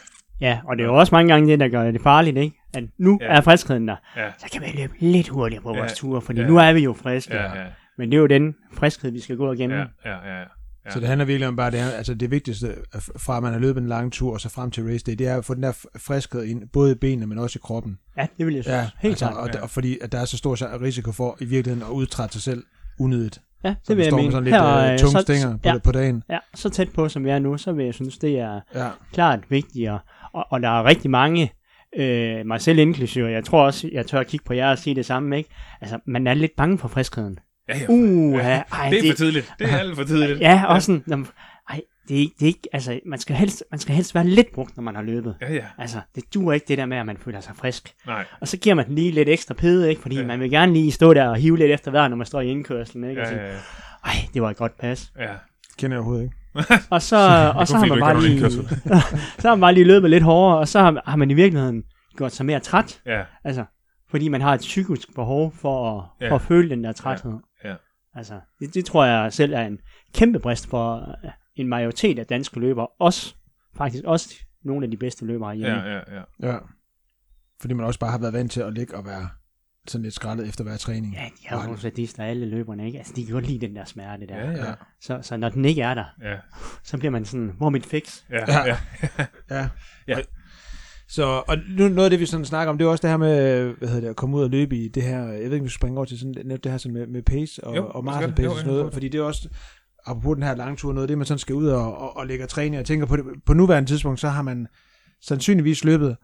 ja, og det er jo også mange gange det, der gør det farligt, ikke? At nu Ja. er friskheden der. ja, Så kan vi løbe lidt hurtigere på Ja. vores ture, fordi Ja. nu er vi jo friske. ja, ja, Men det er jo den friskhed, vi skal gå igennem. ja, ja, ja, ja. Så det handler virkelig om bare det her, altså det vigtigste fra at man har løbet en lang tur og så frem til race day, det er at få den der friskhed ind, både i benene, men også i kroppen. Ja, det vil jeg synes. Ja, Helt altså, klart. og, Ja. og, fordi at der er så stor risiko for i virkeligheden at udtrætte sig selv unødigt. Ja, det Så vil jeg står mene. sådan lidt Her, øh, tunge så- stænger på, ja, på dagen. ja, så tæt på, som jeg er nu, så vil jeg synes, det er Ja, klart vigtigere. Og, og der er rigtig mange, øh, mig selv inklusive, jeg tror også, jeg tør at kigge på jer og sige det samme, ikke? Altså, man er lidt bange for friskheden. Ja, ja. Uh, ja, ej, det er for tidligt. Det er alt for tidligt. Ja, også sådan, jamen, ej, det er, ikke, det er ikke, altså, man skal, helst, man skal helst være lidt brugt, når man har løbet. Ja, ja. Altså, det duer ikke det der med, at man føler sig frisk. Nej. Og så giver man den lige lidt ekstra pede, ikke? Fordi Ja. man vil gerne lige stå der og hive lidt efter vejret, når man står i indkørslen, ikke? Ja, og ja, ja. ej, det var et godt pas. ja. kender jeg overhovedet ikke. Og så, [laughs] og så har man bare lige, [laughs] så har man bare lige løbet lidt hårdere, og så har, har man i virkeligheden gjort sig mere træt. ja. Altså, fordi man har et psykisk behov for at, Ja. for at føle den der træthed. ja. Altså, det, det tror jeg selv er en kæmpe brist for øh, en majoritet af danske løbere. Også, faktisk også nogle af de bedste løbere hjemme. Ja, ja, ja. Ja. Fordi man også bare har været vant til at ligge og være sådan lidt skrællet efter hver træning. Ja, de har jo sadister, alle løberne, ikke? Altså, de kan godt lide den der smerte der. Ja, ja. Så, så når den ikke er der, Ja, så bliver man sådan, hvor er mit fix? ja, ja. Ja. Ja. Så, og nu, noget af det, vi sådan snakker om, det er også det her med, hvad hedder det, at komme ud og løbe i det her, jeg ved ikke, om vi skal springe over til sådan, det her sådan med, med pace og, Jo, og marathon pace Jo, og sådan noget, prøv fordi det er også, apropos den her lange tur, noget af det, man sådan skal ud og, og, og lægge og træne. Jeg tænker på det, på nuværende tidspunkt, så har man sandsynligvis løbet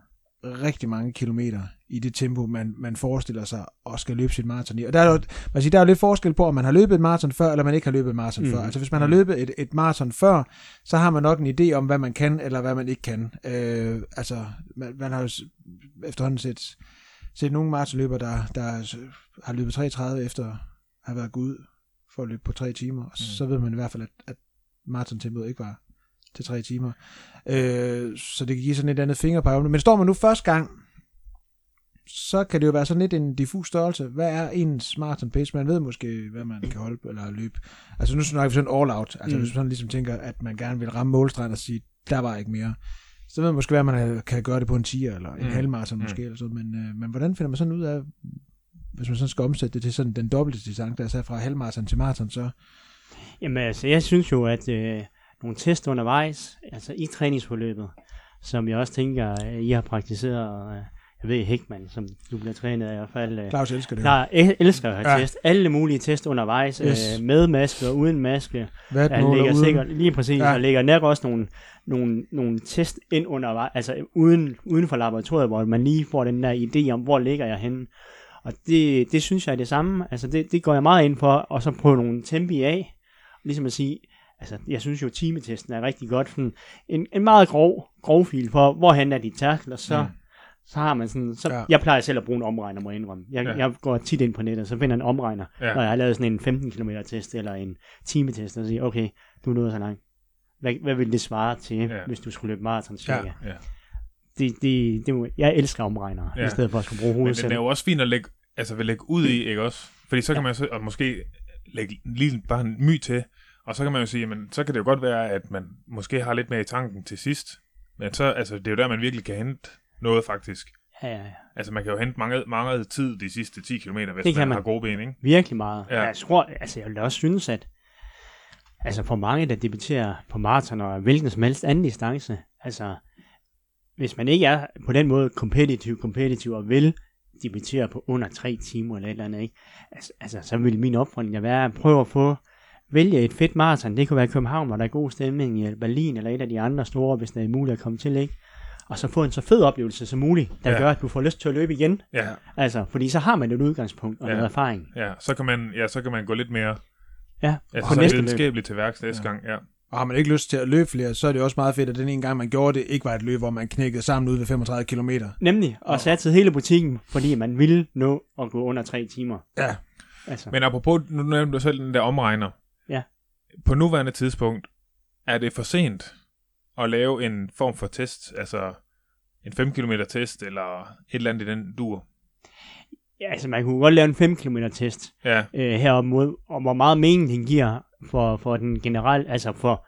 rigtig mange kilometer i det tempo, man, man forestiller sig og skal løbe sit maraton i. Og der er jo, man siger, der er jo lidt forskel på, om man har løbet et maraton før, eller man ikke har løbet et maraton mm. Mm. før. Altså hvis man har løbet et, et maraton før, så har man nok en idé om, hvad man kan, eller hvad man ikke kan. Øh, altså, man, man har jo efterhånden set, set nogle maratonløber, der, der har løbet 33 efter at have været gået ud for at løbe på tre timer. Og så ved man i hvert fald, at, at maratontempoet ikke var til tre timer. Øh, så det kan give sådan et andet fingerpege. Men står man nu første gang, så kan det jo være sådan lidt en diffus størrelse. Hvad er ens marathon pace? Man ved måske, hvad man kan holde eller løbe. Altså nu snakker vi sådan all out. Altså mm. Hvis man sådan ligesom tænker, at man gerne vil ramme målstregen og sige, der var ikke mere. Så ved man måske, hvad man kan gøre det på en 10 eller en Mm. halvmarathon Mm. måske. Eller sådan. Men, øh, men hvordan finder man sådan ud af, hvis man sådan skal omsætte det til sådan den dobbelte distance, altså fra halvmarathon til marathon, så Jamen altså, jeg synes jo, at øh, nogle test undervejs, altså i træningsforløbet, som jeg også tænker, øh, I har praktiseret, øh, jeg ved Hækman, som du bliver trænet af i hvert fald, øh, Claus elsker det. der el- elsker at have Ja. test. Alle mulige test undervejs, Yes. med maske og uden maske. Hvad Han lægger uden? sikkert, lige præcis, ja. og lægger nok også nogle, nogle, nogle test ind undervejs, altså uden, uden for laboratoriet, hvor man lige får den der idé om, hvor ligger jeg henne. Og det, det synes jeg er det samme, altså det, det går jeg meget ind for, og så prøve nogle tempi af, ligesom at sige, altså jeg synes jo, timetesten er rigtig godt, sådan en, en meget grov, grov fil for, hvorhen er dit tærkel, og så, Mm. så har man sådan, så, Ja. ja. jeg plejer selv at bruge en omregner, må jeg indrømme. Jeg, Ja. ja. jeg går tit ind på nettet, så finder en omregner, Ja. ja. når jeg har lavet sådan en 15 km test, eller en timetest, og siger, okay, du er nået så langt. Hvad, hvad vil det svare til, Ja. ja. hvis du skulle løbe maraton cirka? Ja. Ja. Det, det, jeg elsker omregnere, Ja. ja. i stedet for at skulle bruge Men hovedet den selv. er jo også fint at lægge, altså vil lægge ud i, ikke også? Fordi så kan man så, og måske lægge lige bare en my til, og så kan man jo sige, jamen, så kan det jo godt være, at man måske har lidt mere i tanken til sidst. Men så, altså, det er jo der, man virkelig kan hente noget faktisk. Ja, ja, ja. Altså, man kan jo hente mange, mange tid de sidste 10 km, hvis Det man, kan man. har gode ben, ikke? Virkelig meget. Ja. Ja. Jeg tror, altså jeg vil også synes, at altså for mange, der debuterer på maraton og hvilken som helst anden distance, altså hvis man ikke er på den måde kompetitiv, kompetitiv og vil debutere på under tre timer eller et eller andet, ikke? Altså, altså så vil min opfordring være at prøve at få vælge et fedt maraton. Det kunne være København, hvor der er god stemning, i Berlin eller et af de andre store, hvis det er muligt at komme til, ikke? Og så få en så fed oplevelse som muligt, der Ja. ja. gør, at du får lyst til at løbe igen. Ja, Altså, fordi så har man et udgangspunkt og Ja. ja. noget erfaring. ja, så kan man, ja, så kan man gå lidt mere Ja, altså, på så næste løb. videnskabeligt til værks næste gang, ja. Og har man ikke lyst til at løbe flere, så er det også meget fedt, at den ene gang, man gjorde det, ikke var et løb, hvor man knækkede sammen ud ved 35 km. Nemlig, og satte hele butikken, fordi man ville nå at gå under tre timer. Ja, Altså, Men apropos, nu nævnte du selv den der omregner. På nuværende tidspunkt, er det for sent at lave en form for test, altså en 5 km test, eller et eller andet i den dur? ja, altså man kunne godt lave en 5 km test Ja, øh, herop mod, og hvor meget mening den giver for, for den generelle, altså for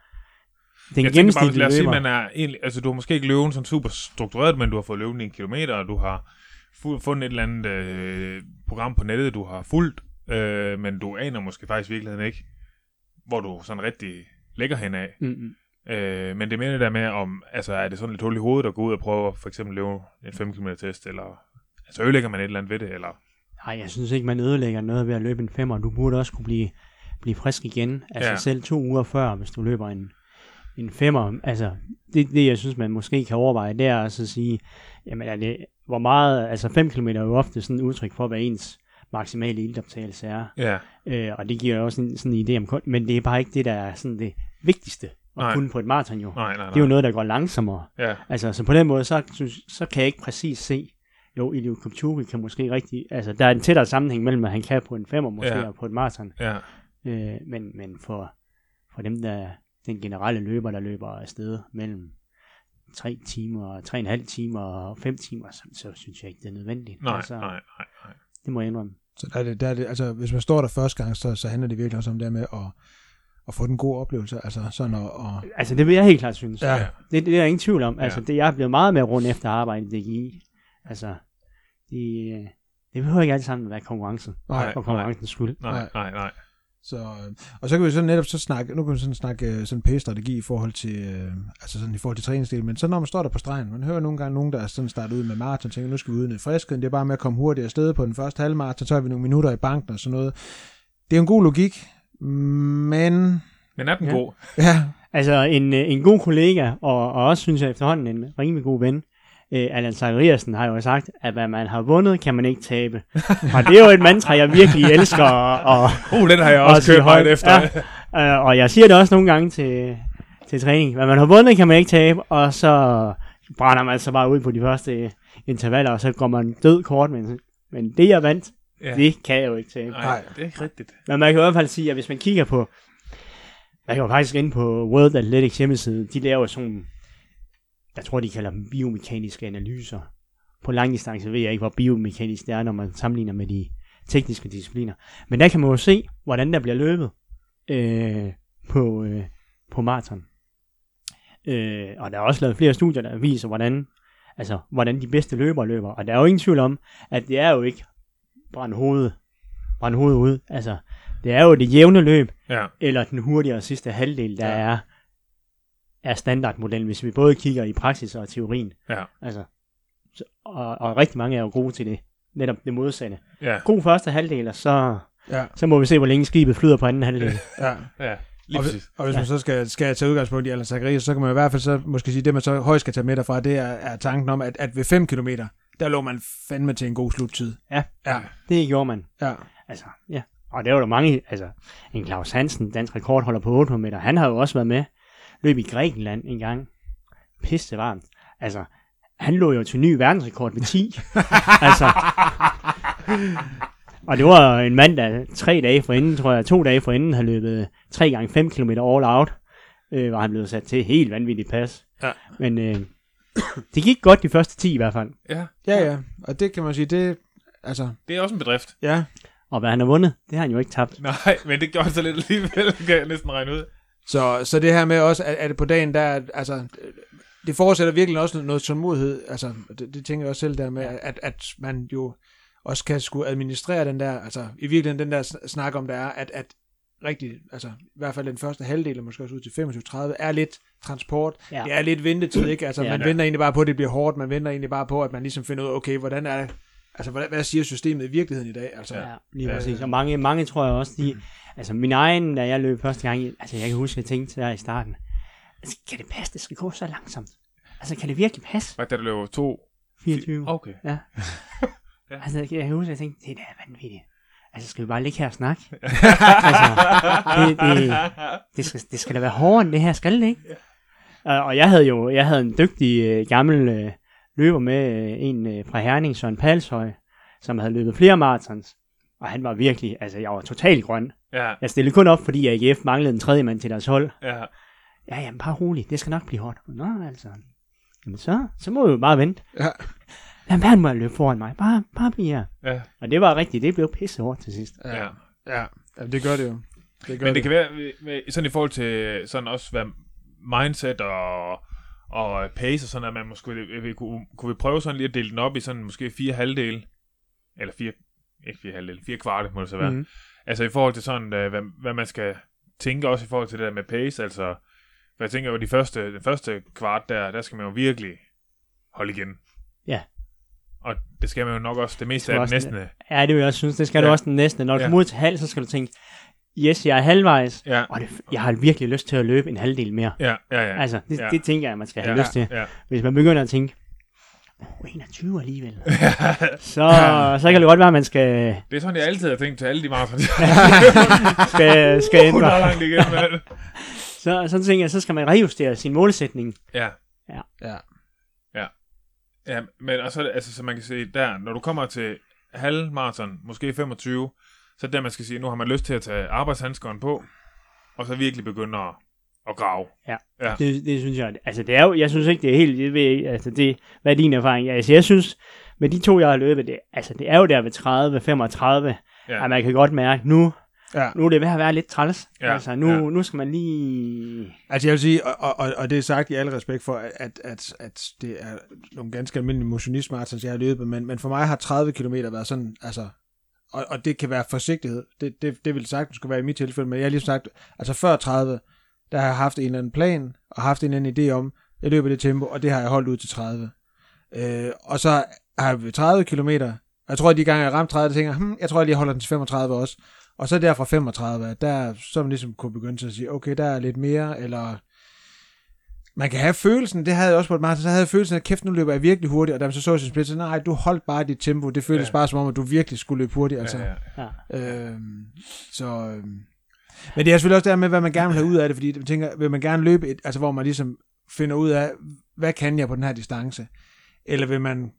den jeg tænker bare, gennemsnitlige lad os sige, man er egentlig, altså du har måske ikke løven sådan super struktureret, men du har fået løven i en kilometer, og du har fu- fundet et eller andet øh, program på nettet, du har fulgt, øh, men du aner måske faktisk i virkeligheden ikke, hvor du sådan rigtig ligger hen af. Mm-mm. Øh, men det er mere det der med, om, altså er det sådan lidt hul i hovedet at gå ud og prøve at for eksempel løbe en 5 km test, eller altså ødelægger man et eller andet ved det, eller Nej, jeg synes ikke, man ødelægger noget ved at løbe en femmer. Du burde også kunne blive, blive frisk igen. Altså ja. selv to uger før, hvis du løber en, en femmer. Altså, det, det jeg synes, man måske kan overveje, det er altså at sige, jamen er det, hvor meget, altså 5 km er jo ofte sådan et udtryk for, hvad ens maksimale ildoptagelse er. ja, Øh, og det giver jo også en, sådan en idé om, kun- men det er bare ikke det, der er sådan det vigtigste at Nej. kunne på et maraton jo. nej, nej, nej. Det er jo noget, der går langsommere. Ja, Altså, så på den måde, så, så kan jeg ikke præcis se, jo, Elio Kipchoge kan måske rigtig, altså, der er en tættere sammenhæng mellem, at han kan på en femmer måske, ja. og på et maraton. ja, Øh, men, men for, for dem, der den generelle løber, der løber afsted mellem 3 timer, 3,5 timer og 5 timer, så, så synes jeg ikke, det er nødvendigt. nej, altså, nej, nej, nej. Det må jeg indrømme. Så der er det, der er det, altså hvis man står der første gang, så, så handler det virkelig også om det med at, at få den gode oplevelse, altså sådan at, at Altså, det vil jeg helt klart synes. Ja. Ja. Det, det er der ingen tvivl om. Ja. Altså, det, jeg er blevet meget mere rundt efter arbejde i DGI. Altså, det, det behøver ikke alt sammen at være konkurrence. nej, For konkurrencens skyld. Nej, Nej. nej, nej. Så, og så kan vi så netop så snakke, nu kan vi sådan snakke øh, sådan pace-strategi i forhold til, øh, altså sådan i forhold til træningsstil, men så når man står der på stregen, man hører nogle gange nogen, der er sådan startet ud med maraton, tænker, nu skal vi udnytte friskheden, det er bare med at komme hurtigt afsted på den første halvmaraton, så har vi nogle minutter i banken og sådan noget. Det er en god logik, men Men er den Ja. god? ja, Altså, en, øh, en god kollega, og, og også synes jeg efterhånden en rimelig god ven, øh, Allan Zachariasen har jo sagt, at hvad man har vundet, kan man ikke tabe. [laughs] og det er jo et mantra, jeg virkelig elsker at, at, [laughs] Uh, den har jeg Og også sige kørt meget højt. efter. Ja. Øh, og jeg siger det også nogle gange til, til træning. Hvad man har vundet, kan man ikke tabe, og så brænder man så bare ud på de første intervaller, og så går man død kort, men, men det jeg vandt, Ja. det kan jeg jo ikke tabe. Nej, det er ikke rigtigt. Men man kan i hvert fald sige, at hvis man kigger på, jeg kan jo faktisk ind på World Athletics hjemmeside, de laver sådan, jeg tror de kalder dem biomekaniske analyser. På langdistance ved jeg ikke, hvor biomekanisk det er, når man sammenligner med de tekniske discipliner. Men der kan man jo se, hvordan der bliver løbet øh, på, øh, på maraton. Øh, og der er også lavet flere studier, der viser, hvordan, altså, hvordan de bedste løbere løber. Og der er jo ingen tvivl om, at det er jo ikke brænde hovedet, brænde hovedet ud. Altså, det er jo det jævne løb, Ja, eller den hurtigere sidste halvdel, der ja. er, er standardmodellen, hvis vi både kigger i praksis og teorien. ja. Altså, Så, og, og rigtig mange er jo gode til det. Netop det modsatte. Ja, God første halvdel, og så, Ja, så må vi se, hvor længe skibet flyder på anden halvdel. ja. ja. Lige Og, hvis, og hvis Ja. man så skal, skal tage udgangspunkt i Alan Zacharias, så kan man i hvert fald så måske sige, det man så højst skal tage med derfra, det er, er tanken om, at, at ved 5 km, der lå man fandme til en god sluttid. Ja. Ja, Det gjorde man. ja. Altså, ja. Og der var der mange, altså, en Claus Hansen, dansk rekordholder på 800 meter, han har jo også været med. Løb i Grækenland en gang. Pisse varmt. Altså, han lå jo til ny verdensrekord ved 10. [laughs] altså, og det var en mand, der tre dage forinden, tror jeg, to dage forinden, havde løbet 3 gange 5 km all out. Øh, var han blevet sat til helt vanvittigt pas. Ja. Men øh, [coughs] det gik godt de første 10 i hvert fald. Ja, Ja, ja. Og det kan man sige, det, altså, det er også en bedrift. ja. Og hvad han har vundet, det har han jo ikke tabt. Nej, men det gjorde så lidt alligevel, kan jeg næsten regne ud. Så, så det her med også, at, at på dagen, der, er- altså, det forudsætter virkelig også noget, noget tålmodighed, altså, det, det tænker jeg også selv der med, at, at man jo også kan skulle administrere den der, altså, i virkeligheden den der sn- snak om, der er, at, at rigtig, altså, i hvert fald den første halvdel, og måske også ud til 25-30, er lidt transport, Ja. det er lidt ventetid, ikke? Altså, Ja. man Ja. venter egentlig bare på, at det bliver hårdt, man venter egentlig bare på, at man ligesom finder ud af, okay, hvordan er det, altså, hvad, hvad siger systemet i virkeligheden i dag, altså, Ja. Lige præcis. Og mange, mange tror jeg også, de... Altså min egen, da jeg løb første gang, altså jeg kan huske, jeg tænkte der i starten, altså, kan det passe, det skal gå så langsomt? Altså kan det virkelig passe? Hvad da du løber to? 24. Okay. Ja. [laughs] Ja. Altså jeg kan huske, jeg tænkte, det er da vanvittigt. Altså skal vi bare ligge her og snakke? [laughs] altså, det, det, det, skal, det skal da være hårdere end det her, skal det ikke? Og, og jeg havde jo jeg havde en dygtig øh, gammel øh, løber med, øh, en øh, fra Herning, Søren Palshøj, som havde løbet flere marathons. Og han var virkelig, altså jeg var totalt grøn. Ja, Jeg stillede kun op, fordi AGF manglede en tredje mand til deres hold. ja. Ja, jamen bare roligt, det skal nok blive hårdt. Nå, altså. Jamen så, så må vi jo bare vente. Ja. Lad være med at løbe foran mig. Bare, bare bliv her. ja. Og det var rigtigt, det blev pisse hårdt til sidst. ja. ja, ja, det gør det jo. Det gør Men det kan være, sådan i forhold til sådan også, hvad mindset og, og pace og sådan, at man måske, vi, kunne, kunne vi prøve sådan lige at dele den op i sådan måske fire halvdele, eller fire, ikke fire halvdele, fire kvarte må det så være. Mm. Altså i forhold til sådan, øh, hvad, hvad man skal tænke også i forhold til det der med pace, altså, for jeg tænker jo, de første, den første kvart der, der skal man jo virkelig holde igen. Ja. Og det skal man jo nok også, det meste af det også- næsten. Ja, det vil jeg også synes. Det skal ja. Du også den næste. Når du Ja. kommer ud til halv, så skal du tænke, yes, jeg er halvvejs. Ja, Og det, jeg har virkelig lyst til at løbe en halvdel mere. ja, ja, ja. Altså, det, Ja. det tænker jeg, man skal have ja, lyst til. Ja, Hvis man begynder at tænke, 21 alligevel. [laughs] så, så kan det godt være, at man skal, Det er sådan, jeg altid har tænkt til alle de marathon. [laughs] skal, skal ændre. er langt igen, mand. [laughs] Så, så tænker jeg, så skal man rejustere sin målsætning. Ja. Ja. Ja. Ja, men også, altså, så man kan se der, når du kommer til halvmarathon, måske 25, så er det der, man skal sige, nu har man lyst til at tage arbejdshandskeren på, og så virkelig begynde at, at grave. Ja. Det, det synes jeg, altså det er jo, jeg synes ikke, det er helt, det ved, altså det, hvad er din erfaring? Altså jeg synes, med de to, jeg har løbet, det, altså det er jo der ved 30, 35, Ja. ja. at man kan godt mærke, nu, Ja. nu er det ved at være lidt træls. Ja, Altså nu, ja. ja. nu skal man lige... Altså jeg vil sige, og, og, og det er sagt i al respekt for, at, at, at det er nogle ganske almindelige motionistmarathons, jeg har løbet, men, men for mig har 30 km været sådan, altså, og, og det kan være forsigtighed, det, det, det vil sagtens skulle være i mit tilfælde, men jeg har lige sagt, altså før 30, der har haft en eller anden plan, og haft en eller anden idé om, jeg løber det tempo, og det har jeg holdt ud til 30. Øh, og så har jeg ved 30 km, og jeg tror, at de gange jeg ramte 30, der tænker, hm, jeg tror, jeg lige holder den til 35 også. Og så der fra 35, der så man ligesom kunne begynde til at sige, okay, der er lidt mere, eller man kan have følelsen, det havde jeg også på et maraton, så havde jeg følelsen af, kæft, nu løber jeg virkelig hurtigt, og da man så så sin split, så nej, du holdt bare dit tempo, det føltes Ja. bare som om, at du virkelig skulle løbe hurtigt, altså. ja, ja. Ja. Øhm, så, øhm. Men det er selvfølgelig også der med, hvad man gerne vil have ud af det, fordi man tænker, vil man gerne løbe et, altså hvor man ligesom finder ud af, hvad kan jeg på den her distance? Eller vil man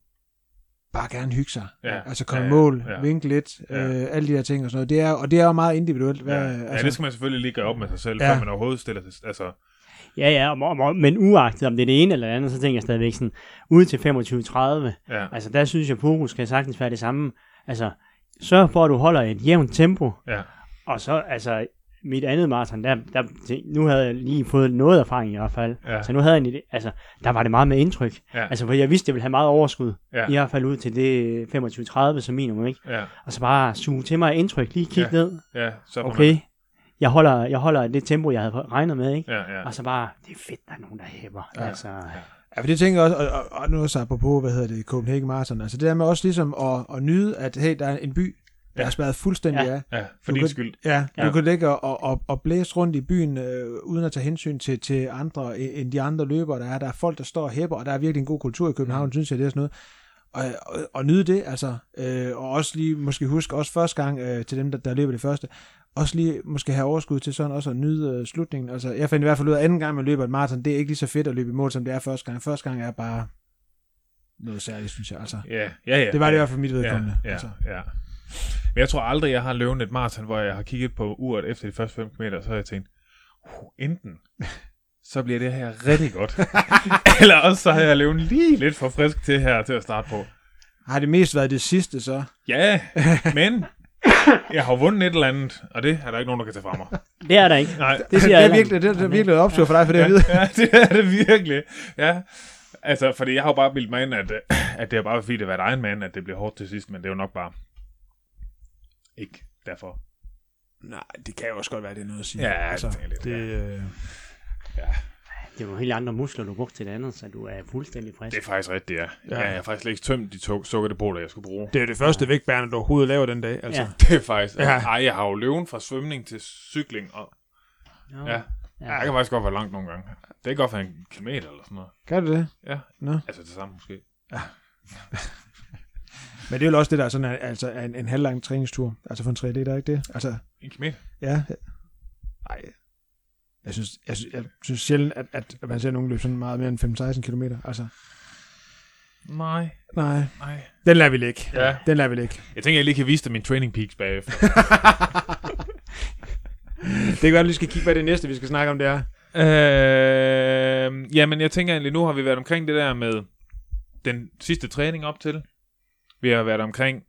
bare gerne hygge sig? Ja. Altså komme Ja, ja, mål, ja. vinke lidt, Ja. øh, alle de her ting og sådan noget. Det er, og det er jo meget individuelt. Hvad, Ja, ja, altså, det skal man selvfølgelig lige gøre op med sig selv, Ja. ja. før man overhovedet stiller sig. Altså, Ja, ja, og, og, og, men uagtet om det er det ene eller det andet, så tænker jeg stadigvæk sådan, ud til 25-30, ja, altså der synes jeg, fokus skal sagtens være det samme. Altså, sørg for, at du holder et jævnt tempo, ja, og så, altså, mit andet maraton, der, der, nu havde jeg lige fået noget erfaring i hvert fald, ja, så nu havde jeg en idé, altså, der var det meget med indtryk. Ja. Altså, for jeg vidste, jeg ville have meget overskud, ja, i hvert fald ud til det 25-30 som minimum, ikke? ja, Og så bare suge til mig indtryk, lige kigge Ja. ned, ja, så okay, jeg holder, jeg holder det tempo, jeg havde regnet med, ikke? Ja, ja, Og så bare, det er fedt, der er nogen, der hæpper. Ja. Ja. Altså, Ja, for det tænker jeg også, og, og, og nu også apropos, hvad hedder det, Copenhagen Marathon, altså det der med også ligesom at, at nyde, at hey, der er en by, der Ja. er spærret fuldstændig Ja. af. Ja, for Du din kan- skyld. Ja, Ja. du kan ligge og, og, og blæse rundt i byen, øh, uden at tage hensyn til, til andre øh, end de andre løbere, der er. Der er folk, der står og hæpper, og der er virkelig en god kultur i København, mm. synes jeg, det er sådan noget. Og, og, og nyde det, altså. Øh, og også lige måske huske, også første gang øh, til dem, der, der løber det første, også lige måske have overskud til sådan også at nyde øh, slutningen. Altså, jeg fandt i hvert fald ud af, at anden gang, man løber et maraton, det er ikke lige så fedt at løbe i mål, som det er første gang. Første gang er bare noget særligt, synes jeg. Altså, Ja, ja, ja. det var det i ja. hvert fald mit vedkommende. Ja, ja, altså. ja. Men jeg tror aldrig, jeg har løbet et maraton, hvor jeg har kigget på uret efter de første 5 km, så har jeg tænkt, uh, enten så bliver det her rigtig godt. [laughs] Eller også så har jeg løbet lige lidt for frisk til her til at starte på. Har det mest været det sidste, så? Ja, men jeg har vundet et eller andet, og det er der ikke nogen, der kan tage fra mig. Det er der ikke. Nej, Det Det siger er alle. virkelig, det, er- det er virkelig et for dig, for det ja, at vide. [laughs] ja, det er det virkelig. Ja. Altså, fordi jeg har jo bare bildt mig ind, at, at det er bare fordi, det har været egen mand, at det bliver hårdt til sidst, men det er jo nok bare ikke derfor. Nej, det kan jo også godt være, det er noget at sige. Ja, det tænker jeg lidt, det, øh, Det er nogle helt andre muskler, du brugte til det andet, så du er fuldstændig frisk. Det er faktisk rigtigt, ja. Ja. ja. Jeg har faktisk ikke tømt de to sukkerdepoter, jeg skulle bruge. det er det første vægtbærende, du overhovedet laver den dag. Altså. Ja. [laughs] Det er faktisk... Ja. Ja. Ej, jeg har jo løven fra svømning til cykling, og ja, ja. jeg kan faktisk godt være langt nogle gange. Det kan godt være en kilometer eller sådan noget. Kan du det? Ja, Nå. altså det samme måske. [laughs] Men det er jo også det, der er sådan, altså en, en halvlang træningstur. Altså for en 3D, der er ikke det? Altså, En kilometer? ja. Nej. Jeg synes, jeg, synes, jeg synes sjældent, at, at man ser nogen løbe sådan meget mere end 5-16 km. Altså, Nej, nej. nej. Den lader vi ligge. Ja. Den lader vi ligge. Jeg tænker, jeg lige kan vise dig min training peaks bagefter. [laughs] Det kan være, at vi skal kigge, hvad det næste, vi skal snakke om, det er. øh, jamen, jeg tænker egentlig, nu har vi været omkring det der med den sidste træning op til. Vi har været omkring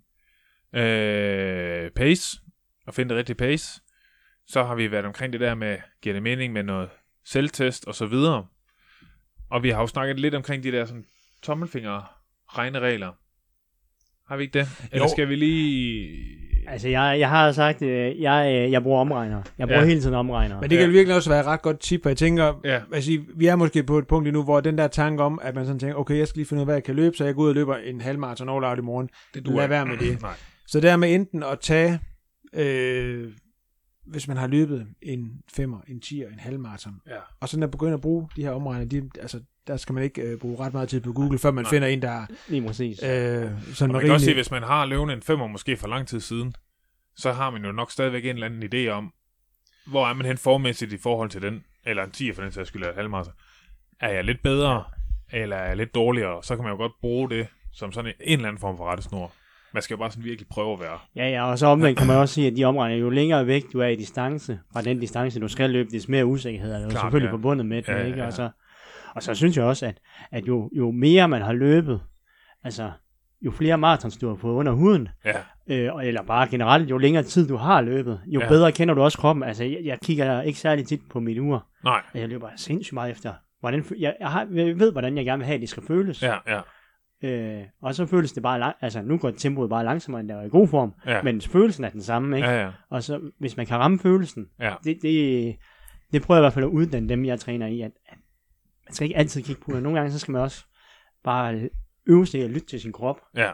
øh, pace, og finde det rigtige pace. Så har vi været omkring det der med, giver det mening med noget selvtest og så videre. Og vi har jo snakket lidt omkring de der sådan, tommelfinger regneregler. Har vi ikke det? Eller Jo. skal vi lige... Altså, jeg, jeg har sagt, øh, jeg, øh, jeg bruger omregner. Jeg bruger Ja. hele tiden omregner. Men det kan Ja. virkelig også være et ret godt tip, og jeg tænker, Ja. altså, vi er måske på et punkt lige nu, hvor den der tanke om, at man sådan tænker, okay, jeg skal lige finde ud af, hvad jeg kan løbe, så jeg går ud og løber en halvmarathon all out i morgen. Det Lad være med det. Nej. Så der med enten at tage, øh, hvis man har løbet en femmer, en 10'er, en halvmarathon, Ja. og sådan at begynde at bruge de her omregner, de, altså, der skal man ikke øh, bruge ret meget tid på Google, før man Nej. finder en, der er Lige præcis. øh, sådan Og man med kan også se, rimelig... hvis man har løven en femmer måske for lang tid siden, så har man jo nok stadigvæk en eller anden idé om, hvor er man hen formæssigt i forhold til den, eller en 10 for den sags skyld, eller en halvmarathon. Er jeg lidt bedre, eller er jeg lidt dårligere, så kan man jo godt bruge det som sådan en, en eller anden form for rettesnor. Man skal jo bare sådan virkelig prøve at være. Ja, ja, og så omvendt kan man også sige, at de omregner, jo længere væk du er i distance, fra den distance, du skal løbe, des mere usikkerhed er der jo Klart, selvfølgelig ja. forbundet med det, Ja, ja, ikke? ja. Og, så, og så synes jeg også, at, at jo, jo mere man har løbet, altså jo flere marathons du har fået under huden, Ja, øh, eller bare generelt, jo længere tid du har løbet, jo Ja. bedre kender du også kroppen. Altså, jeg, jeg kigger ikke særlig tit på mit ur, nej, jeg løber sindssygt meget efter, hvordan, jeg, jeg, har, jeg ved, hvordan jeg gerne vil have, at det skal føles. ja, ja, Øh, og så føles det bare, lang, altså nu går tempoet bare langsommere, end der var i god form, ja, men følelsen er den samme, ikke? ja, ja, Og så, hvis man kan ramme følelsen, ja, det, det, det prøver jeg i hvert fald at uddanne dem, jeg træner i, at, at man skal ikke altid kigge på det. Nogle gange, så skal man også bare øve sig i at lytte til sin krop, ja,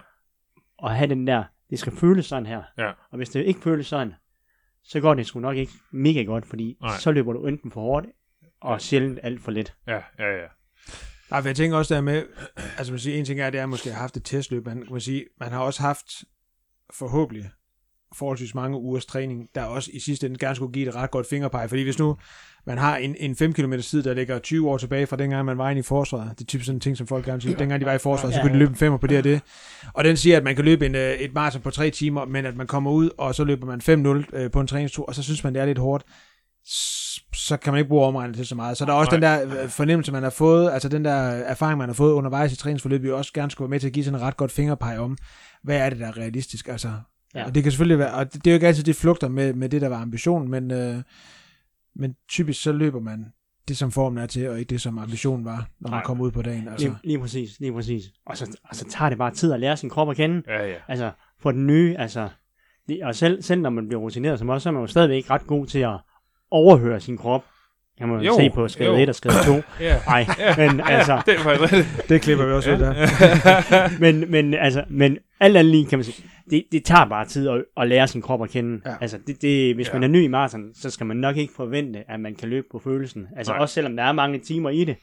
og have den der, det skal føles sådan her. Ja. Og hvis det ikke føles sådan, så går det sgu nok ikke mega godt, fordi Nej. så løber du enten for hårdt, og sjældent alt for let. ja, ja, ja. Nej, for jeg tænker også der med, altså man siger, en ting er, det er at måske have haft et testløb, man, man sige, man har også haft forhåbentlig forholdsvis mange ugers træning, der også i sidste ende gerne skulle give et ret godt fingerpege, fordi hvis nu man har en, en 5 km tid, der ligger 20 år tilbage fra dengang, man var inde i forsvaret, det er typisk sådan en ting, som folk gerne siger, dengang de var i forsvaret, så kunne de løbe en femmer på det og det, og den siger, at man kan løbe en, øh, et maraton på 3 timer, men at man kommer ud, og så løber man 5-0 øh, på en træningstur, og så synes man, det er lidt hårdt, så kan man ikke bruge omregnet til så meget. Så der er også den der øh, fornemmelse, man har fået, altså den der erfaring, man har fået undervejs i træningsforløbet, jo også gerne skulle være med til at give sådan en ret godt fingerpege om, hvad er det, der er realistisk. Altså, ja. Og det kan selvfølgelig være, og det, det er jo ikke altid, det flugter med, med det, der var ambitionen, men, øh, men typisk så løber man det, som formen er til, og ikke det, som ambitionen var, når man kommer ud på dagen. Altså. Lige, lige præcis, lige præcis. Og så, og så tager det bare tid at lære sin krop at kende. Ja, ja. Altså, for den nye, altså, det, og selv, selv når man bliver rutineret som også, så er man jo stadigvæk ret god til at overhøre sin krop kan man Jo, se på skade jo. 1 og skade 2. [coughs] Ja. Nej, men altså, Det er. [laughs] Det klipper vi også ud der. [laughs] men, men, altså, men alt andet lige, kan man sige, det, det tager bare tid at, at lære sin krop at kende. Ja. Altså, det, det, hvis Ja. man er ny i maraton, så skal man nok ikke forvente, at man kan løbe på følelsen. Altså. Nej. også selvom der er mange timer i det.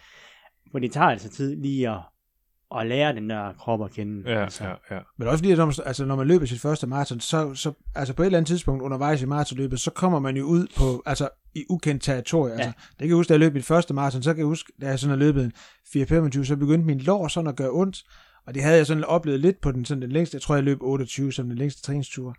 For det tager altså tid lige at, at lære den der krop at kende. Ja, altså. ja, ja. Men også fordi, at når man, altså, når man løber sit første maraton, så, så altså på et eller andet tidspunkt undervejs i maratonløbet, så kommer man jo ud på, altså i ukendt territorie. Ja. Altså, det kan jeg huske, da jeg løb mit første maraton, så kan jeg huske, da jeg sådan har løbet en 4-25, så begyndte min lår sådan at gøre ondt, og det havde jeg sådan oplevet lidt på den, sådan den længste, jeg tror, jeg løb 28 som den længste træningstur.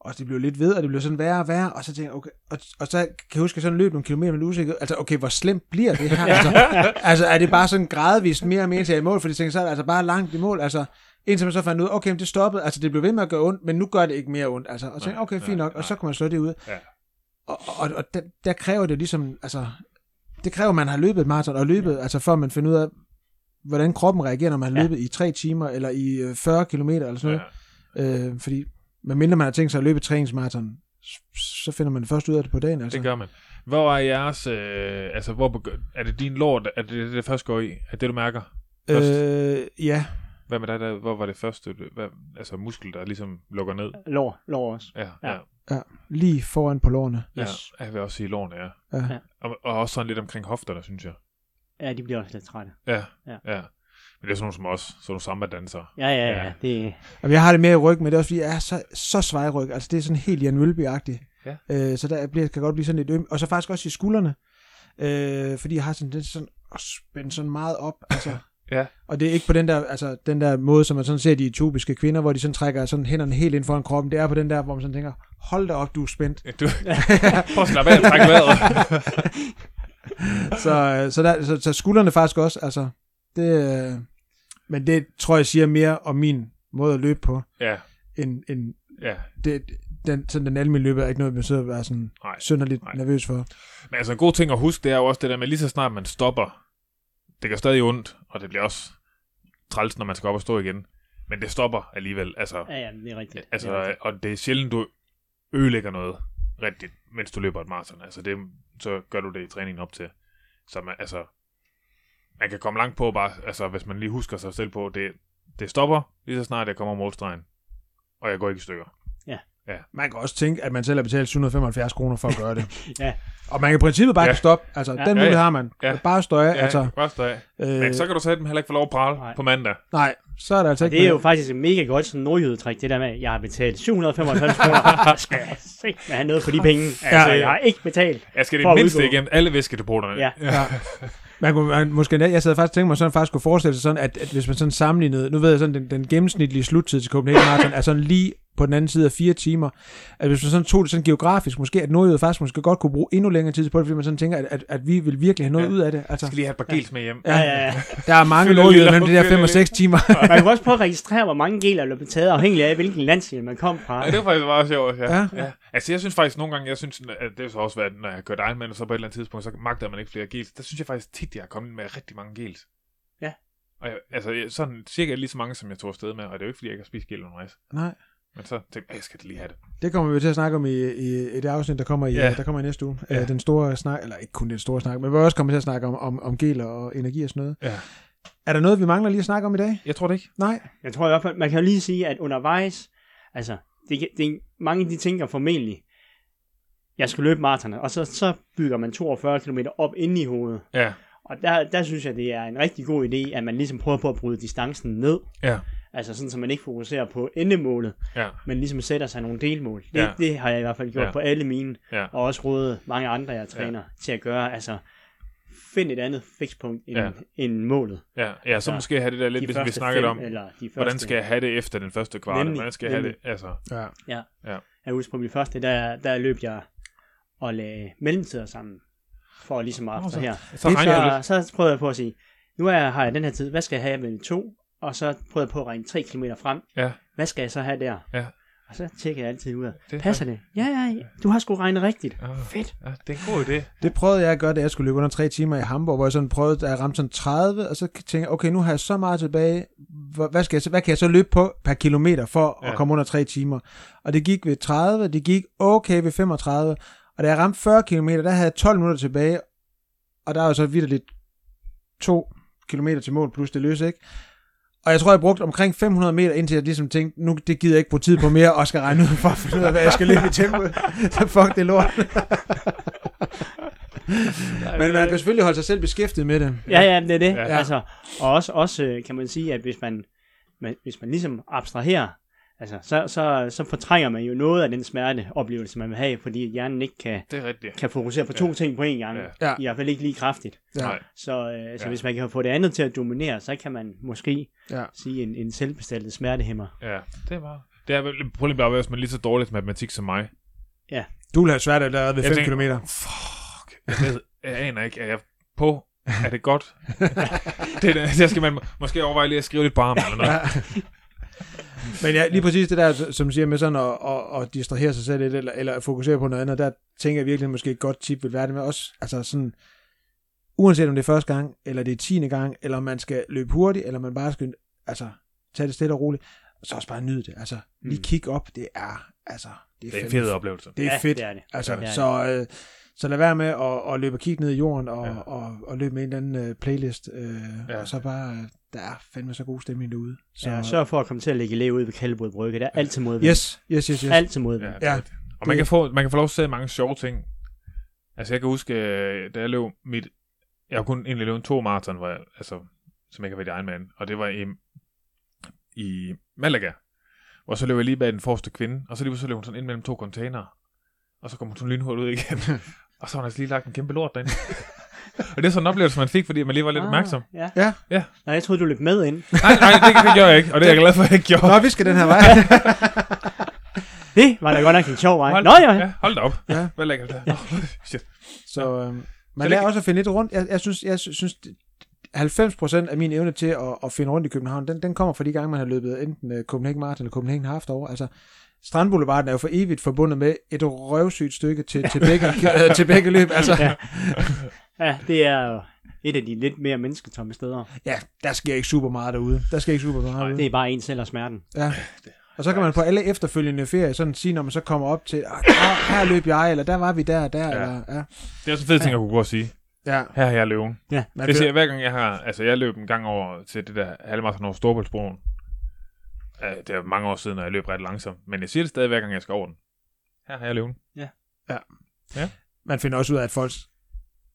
Og det blev lidt ved, og det blev sådan værre og værre, og så tænkte jeg, okay, og, og så kan jeg huske, at jeg sådan løb nogle kilometer med usikker, altså okay, hvor slemt bliver det her? [laughs] altså, altså, er det bare sådan gradvist mere og mere til i mål, fordi jeg tænkte, så er det altså bare langt i mål, altså, indtil man så fandt ud, af, okay, det stoppede, altså det blev ved med at gøre ondt, men nu gør det ikke mere ondt, altså, og så tænkte, okay, fint nok, og så kunne man slå det ud. Ja. Og, og, og der, der, kræver det ligesom, altså, det kræver, at man har løbet et maraton, og løbet, altså for at man finder ud af, hvordan kroppen reagerer, når man har Ja. løbet i 3 timer, eller i øh, 40 kilometer, eller sådan ja. noget. Øh, fordi, medmindre man har tænkt sig at løbe s- så finder man først ud af det på dagen, altså. Det gør man. Hvor er jeres, øh, altså hvor begy- er det din lort, er det det, det først går i? Er det, du mærker? først? Øh, ja, Hvad med dig, der, hvor var det første, hvad, altså muskel, der ligesom lukker ned? Lår, lår også. Ja, ja, Ja. ja, lige foran på lårene. ja. Yes. Jeg vil også sige lårene, ja. Ja. Ja. Og, og også sådan lidt omkring hofterne, synes jeg. Ja, de bliver også lidt trætte. Ja, Ja. ja. Men det er sådan nogle som os, sådan nogle samba-dansere. Ja, ja, Ja. ja. Det, Jamen, jeg har det mere i ryg, men det er også fordi, jeg er så, så svejryg. Altså, det er sådan helt Jan Mølby-agtigt. Ja. Øh, så der bliver, kan godt blive sådan lidt øm. Og så faktisk også i skuldrene. Øh, fordi jeg har sådan, det sådan at spænde sådan meget op. Altså, [laughs] Ja. Og det er ikke på den der, altså, den der måde, som man sådan ser de etiopiske kvinder, hvor de sådan trækker sådan hænderne helt ind foran kroppen. Det er på den der, hvor man sådan tænker, hold da op, du er spændt. Du, [laughs] prøv at slappe af og trække vejret. [laughs] så, øh, så, der, så, så skuldrene faktisk også, altså, det, øh, men det tror jeg siger mere om min måde at løbe på, ja, end, end ja. det, den, sådan den almindelige løber er ikke noget, man sidder og være sådan Nej. synderligt Nej. nervøs for. Men altså en god ting at huske, det er jo også det der med, lige så snart man stopper, det gør stadig ondt, og det bliver også træls, når man skal op og stå igen. Men det stopper alligevel. Altså, ja, ja, det er rigtigt. altså det er rigtigt. og det er sjældent, du ødelægger noget rigtigt, mens du løber et maraton. Altså det, så gør du det i træningen op til. Så man, altså, man kan komme langt på bare, altså hvis man lige husker sig selv på, det, det stopper lige så snart jeg kommer målstregen, og jeg går ikke i stykker. Man kan også tænke, at man selv har betalt 775 kroner for at gøre det. [laughs] Ja. Og man kan i princippet bare Ja. ja. stoppe. Altså, Ja. den Ja, mulighed ja. har man. Ja. Bare støje. Ja, altså, bare af. øh, Men så kan du sætte dem heller ikke få lov at prale Nej. på mandag. Nej, så er det altså ikke det er jo faktisk et mega godt sådan nordjydetræk, det der med, at jeg har betalt 795 kroner. [laughs] Jeg skal se, hvad have noget for de penge. Altså, Ja. jeg har ikke betalt. Jeg skal det mindste igennem alle væskedepoterne. Ja. Ja. [laughs] Man kunne, man, måske, jeg sad faktisk og tænkte mig, sådan faktisk kunne forestille sig sådan, at, at hvis man sådan sammenlignede, nu ved jeg sådan, den, den gennemsnitlige sluttid til Copenhagen Marathon er sådan lige på den anden side af fire timer. At hvis man sådan tog det sådan geografisk, måske at Nordjyde faktisk måske godt kunne bruge endnu længere tid på det, fordi man sådan tænker, at, at, at vi vil virkelig have noget Ja. ud af det. Jeg Altså, skal lige have et par gels med hjem. Ja, ja, ja. der er mange Nordjyder mellem de der op, 5 og fylder 6 timer. [laughs] Man kan også prøve at registrere, hvor mange geler der blev taget, afhængig af, hvilken landsdel man kom fra. Ja, det var faktisk meget sjovt, ja. Ja. ja. Altså, jeg synes faktisk nogle gange, jeg synes, at det har så også været, når jeg har kørt Ironman, og så på et eller andet tidspunkt, så magter man ikke flere gels. Der synes jeg faktisk tit, jeg har kommet med rigtig mange gels. Ja. Og jeg, altså, sådan cirka lige så mange, som jeg tog afsted med, og det er jo ikke, fordi jeg ikke har spist gel undervejs. Nej. Men så tænkte jeg, jeg skal lige have det. Det kommer vi til at snakke om i, i, det afsnit, der kommer i, Ja. der kommer i næste uge. Ja. Ja. Den store snak, eller ikke kun den store snak, men vi vil også komme til at snakke om, om, om geler og energi og sådan noget. Ja. Er der noget, vi mangler lige at snakke om i dag? Jeg tror det ikke. Nej. Jeg tror i hvert fald, man kan jo lige sige, at undervejs, altså, det, det, mange de tænker formentlig, jeg skal løbe maraton, og så, så bygger man 42 km op inde i hovedet. Ja. Og der, der synes jeg, det er en rigtig god idé, at man ligesom prøver på at bryde distancen ned. Ja. Altså sådan, så man ikke fokuserer på endemålet, Ja. men ligesom sætter sig nogle delmål. Det, Ja. ja. det har jeg i hvert fald gjort Ja. ja. på alle mine, Ja. og også rådet mange andre, jeg træner, ja. til at gøre. Altså, find et andet fikspunkt end, Ja. ja. end målet. Ja, ja så Ja. måske have det der lidt, De hvis vi snakkede om, eller de første, hvordan skal jeg have det efter den første kvart? Nemlig, Hvordan skal jeg have det? nemlig. Altså, Ja. Jeg husker på min første, der, der løb jeg og lagde mellemtider sammen, for ligesom at Nå, så- her. så lidt. Så, så prøvede jeg på at sige, nu er, har jeg den her tid, hvad skal jeg have mellem to? Og så prøvede jeg på at regne 3 km frem. Ja. Hvad skal jeg så have der? Ja. Og så tjekker jeg altid ud af, Det er passer det? Ja, ja, du har sgu regnet rigtigt. Ah, Fedt. ja, det er en god idé. Det prøvede jeg at gøre, da jeg skulle løbe under tre timer i Hamburg, hvor jeg sådan prøvede, da jeg ramte sådan 30, og så tænkte jeg, okay, nu har jeg så meget tilbage, hvad, skal jeg, så- hvad kan jeg så løbe på per kilometer for Ja. at komme under tre timer? Og det gik ved 30, det gik okay ved 35, og da jeg ramte 40 km, der havde jeg 12 minutter tilbage, og der er jo så vidderligt to kilometer til mål plus det løse, ikke? Og jeg tror, jeg brugte omkring 500 meter, indtil jeg ligesom tænkte, nu det gider jeg ikke bruge tid på mere, og skal regne ud for at finde ud af, hvad jeg skal løbe i tempo. [laughs] Så fuck det lort. [laughs] Men man kan selvfølgelig holde sig selv beskæftiget med det. Ja, ja, det er det. Ja. Altså, og også, også øh, kan man sige, at hvis man, man, hvis man ligesom abstraherer, altså, så, så, så fortrænger man jo noget af den smerteoplevelse, man vil have, fordi hjernen ikke kan, Det er rigtigt. kan fokusere på to Ja. ting på én gang. Ja. Ja. I hvert fald ikke lige kraftigt. Ja. Nej. Så, øh, så Ja. hvis man kan få det andet til at dominere, så kan man måske Ja. sige en, en selvbestaltet smertehæmmer. Ja, det er bare... Det er vel problemet bare, hvis man er lige så dårlig til matematik som mig. Du vil have svært allerede ved Jeg 5 tænker- km. Fuck. Jeg, ved, jeg aner ikke, er jeg på? Er det godt? [laughs] det, er- det skal man må- måske overveje lige at skrive lidt barm eller noget. Men ja, lige præcis det der, som siger med sådan at, at, at distrahere sig selv lidt, eller, eller fokusere på noget andet, der tænker jeg virkelig, at måske et godt tip vil være det med også, altså sådan, uanset om det er første gang, eller det er tiende gang, eller om man skal løbe hurtigt, eller man bare skal, altså, tage det stille og roligt, så også bare nyde det, altså, lige Mm. kig op, det er, altså, det er, Det er en fed oplevelse. Det er ja, fedt, Det er det. altså, det er så, øh, så lad være med at, at løbe og kigge ned i jorden, og, Ja. og, og løbe med en eller anden øh, playlist, øh, Ja. ja. og så bare, øh, der er fandme så god stemning derude. Så, Så ja, sørg for at komme til at lægge elev ud ved Kaldebrud Brygge. Der er altid modvind. Yes, yes, yes, yes. Altid modvind. Ja, Ja. Og man kan, få, man kan få lov til at se mange sjove ting. Altså, jeg kan huske, øh, da jeg løb mit... Jeg har kun egentlig løbet to maraton, hvor jeg, altså, som jeg kan være i Ironman. Og det var i, i Malaga. Hvor så løb jeg lige bag den forreste kvinde. Og så lige så løb hun sådan ind mellem to containere. Og så kom hun sådan lynhurtigt ud igen. [laughs] og så har hun altså lige lagt en kæmpe lort derinde. [laughs] [laughs] og det er sådan en oplevelse, man fik, fordi man lige var lidt opmærksom. Ah, ja. Ja. Ja. Nej, jeg troede, du løb med ind. [laughs] Nej, nej, det, det gjorde jeg ikke. Og det er jeg glad for, at jeg ikke gjorde. Nå, vi skal den her vej. [laughs] Det var da godt nok en sjov vej. Hold, Nå ja. ja. Hold da op. Ja. Hvad lækkert det. Nå, shit. Så øhm, man lærer også at finde lidt rundt. Jeg, jeg synes, jeg synes 90% af min evne til at, at finde rundt i København, den, den kommer fra de gange, man har løbet enten uh, Copenhagen Marathon eller Copenhagen Half over. Altså, Strandboulevarden er jo for evigt forbundet med et røvsygt stykke til, til, begge, øh, til begge løb. Altså, Ja. Ja, det er jo et af de lidt mere mennesketomme steder. ja, der sker ikke super meget derude. Der sker ikke super meget derude. Det er bare en selv og smerten. Ja. Og så kan man på alle efterfølgende ferier sådan sige, når man så kommer op til, "Ah, her, her løb jeg, eller der var vi der og der. Ja. Eller, ja. Det er også en fed ting, jeg kunne gå og sige. ja. Her er jeg løven. Ja. Man Det siger jeg hver gang, jeg har... Altså, jeg løb en gang over til det der halvmarathon over Storbæltsbroen. Det er mange år siden, og jeg løb ret langsomt. Men jeg siger det stadig, hver gang jeg skal over den. Her har jeg løven. man finder også ud af, at folks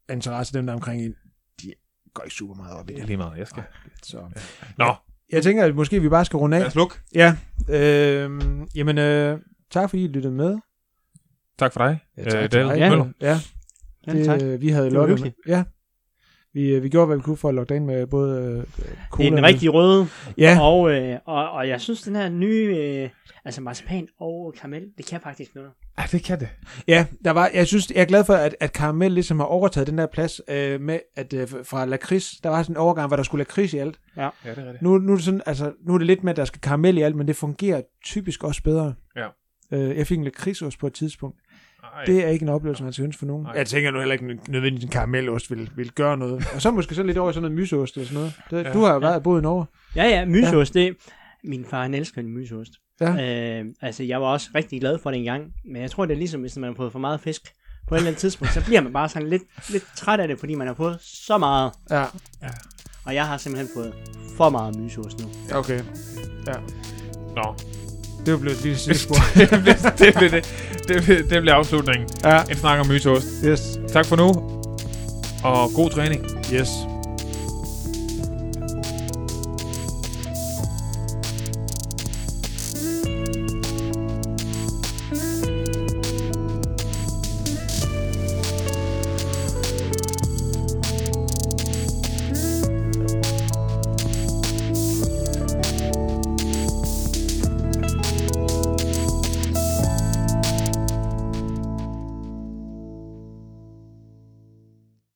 interesse, dem der er omkring en, de går ikke super meget op i Det er det. lige meget, jeg skal. Så. Nå, Jeg tænker, at måske vi bare skal runde lad af. os lukke. Ja, øh, jamen, øh, tak fordi I lyttede med. Tak for dig, Ja, øh, tak til David. Ja. Møller. Ja, Ja, det, tak. øh, vi havde Det var lukket. hyggeligt. Ja, vi, øh, vi gjorde, hvad vi kunne for at dig ind med både øh, Det cola er den og- rigtig røde. Ja, Og, øh, og, og jeg synes, den her nye, øh, altså marcipan og karamel, det kan faktisk noget. Ja, det kan det. ja der var, jeg synes, jeg er glad for, at, at Karamel ligesom har overtaget den der plads øh, med, at øh, fra lakrids, der var sådan en overgang, hvor der skulle lakrids i alt. Ja, det er rigtigt. Nu, nu, er det sådan, altså, nu er det lidt med, at der skal karamel i alt, men det fungerer typisk også bedre. Ja. Øh, jeg fik en lakridsost på et tidspunkt. Ej, Det er ikke en oplevelse, man skal ønske for nogen. Nej. Jeg tænker nu heller ikke nødvendigvis, en karamelost vil, vil gøre noget. Og så måske så lidt over i sådan noget myseost eller sådan noget. Det, Ja. Du har jo været boet i Norge. Ja, ja, myseost, det min far han elsker en myseost. Ja. Øh, altså, jeg var også rigtig glad for det engang, men jeg tror, det er ligesom, hvis man har fået for meget fisk på et eller andet tidspunkt, så bliver man bare sådan lidt, lidt træt af det, fordi man har fået så meget. Ja, Og jeg har simpelthen fået for meget myseost nu. okay. Nå, Det var blevet et lille sidespor. det, blev, det, blev, det, det, blev, det blev afslutningen. ja, En snak om mytost. yes. Tak for nu, og god træning. Yes.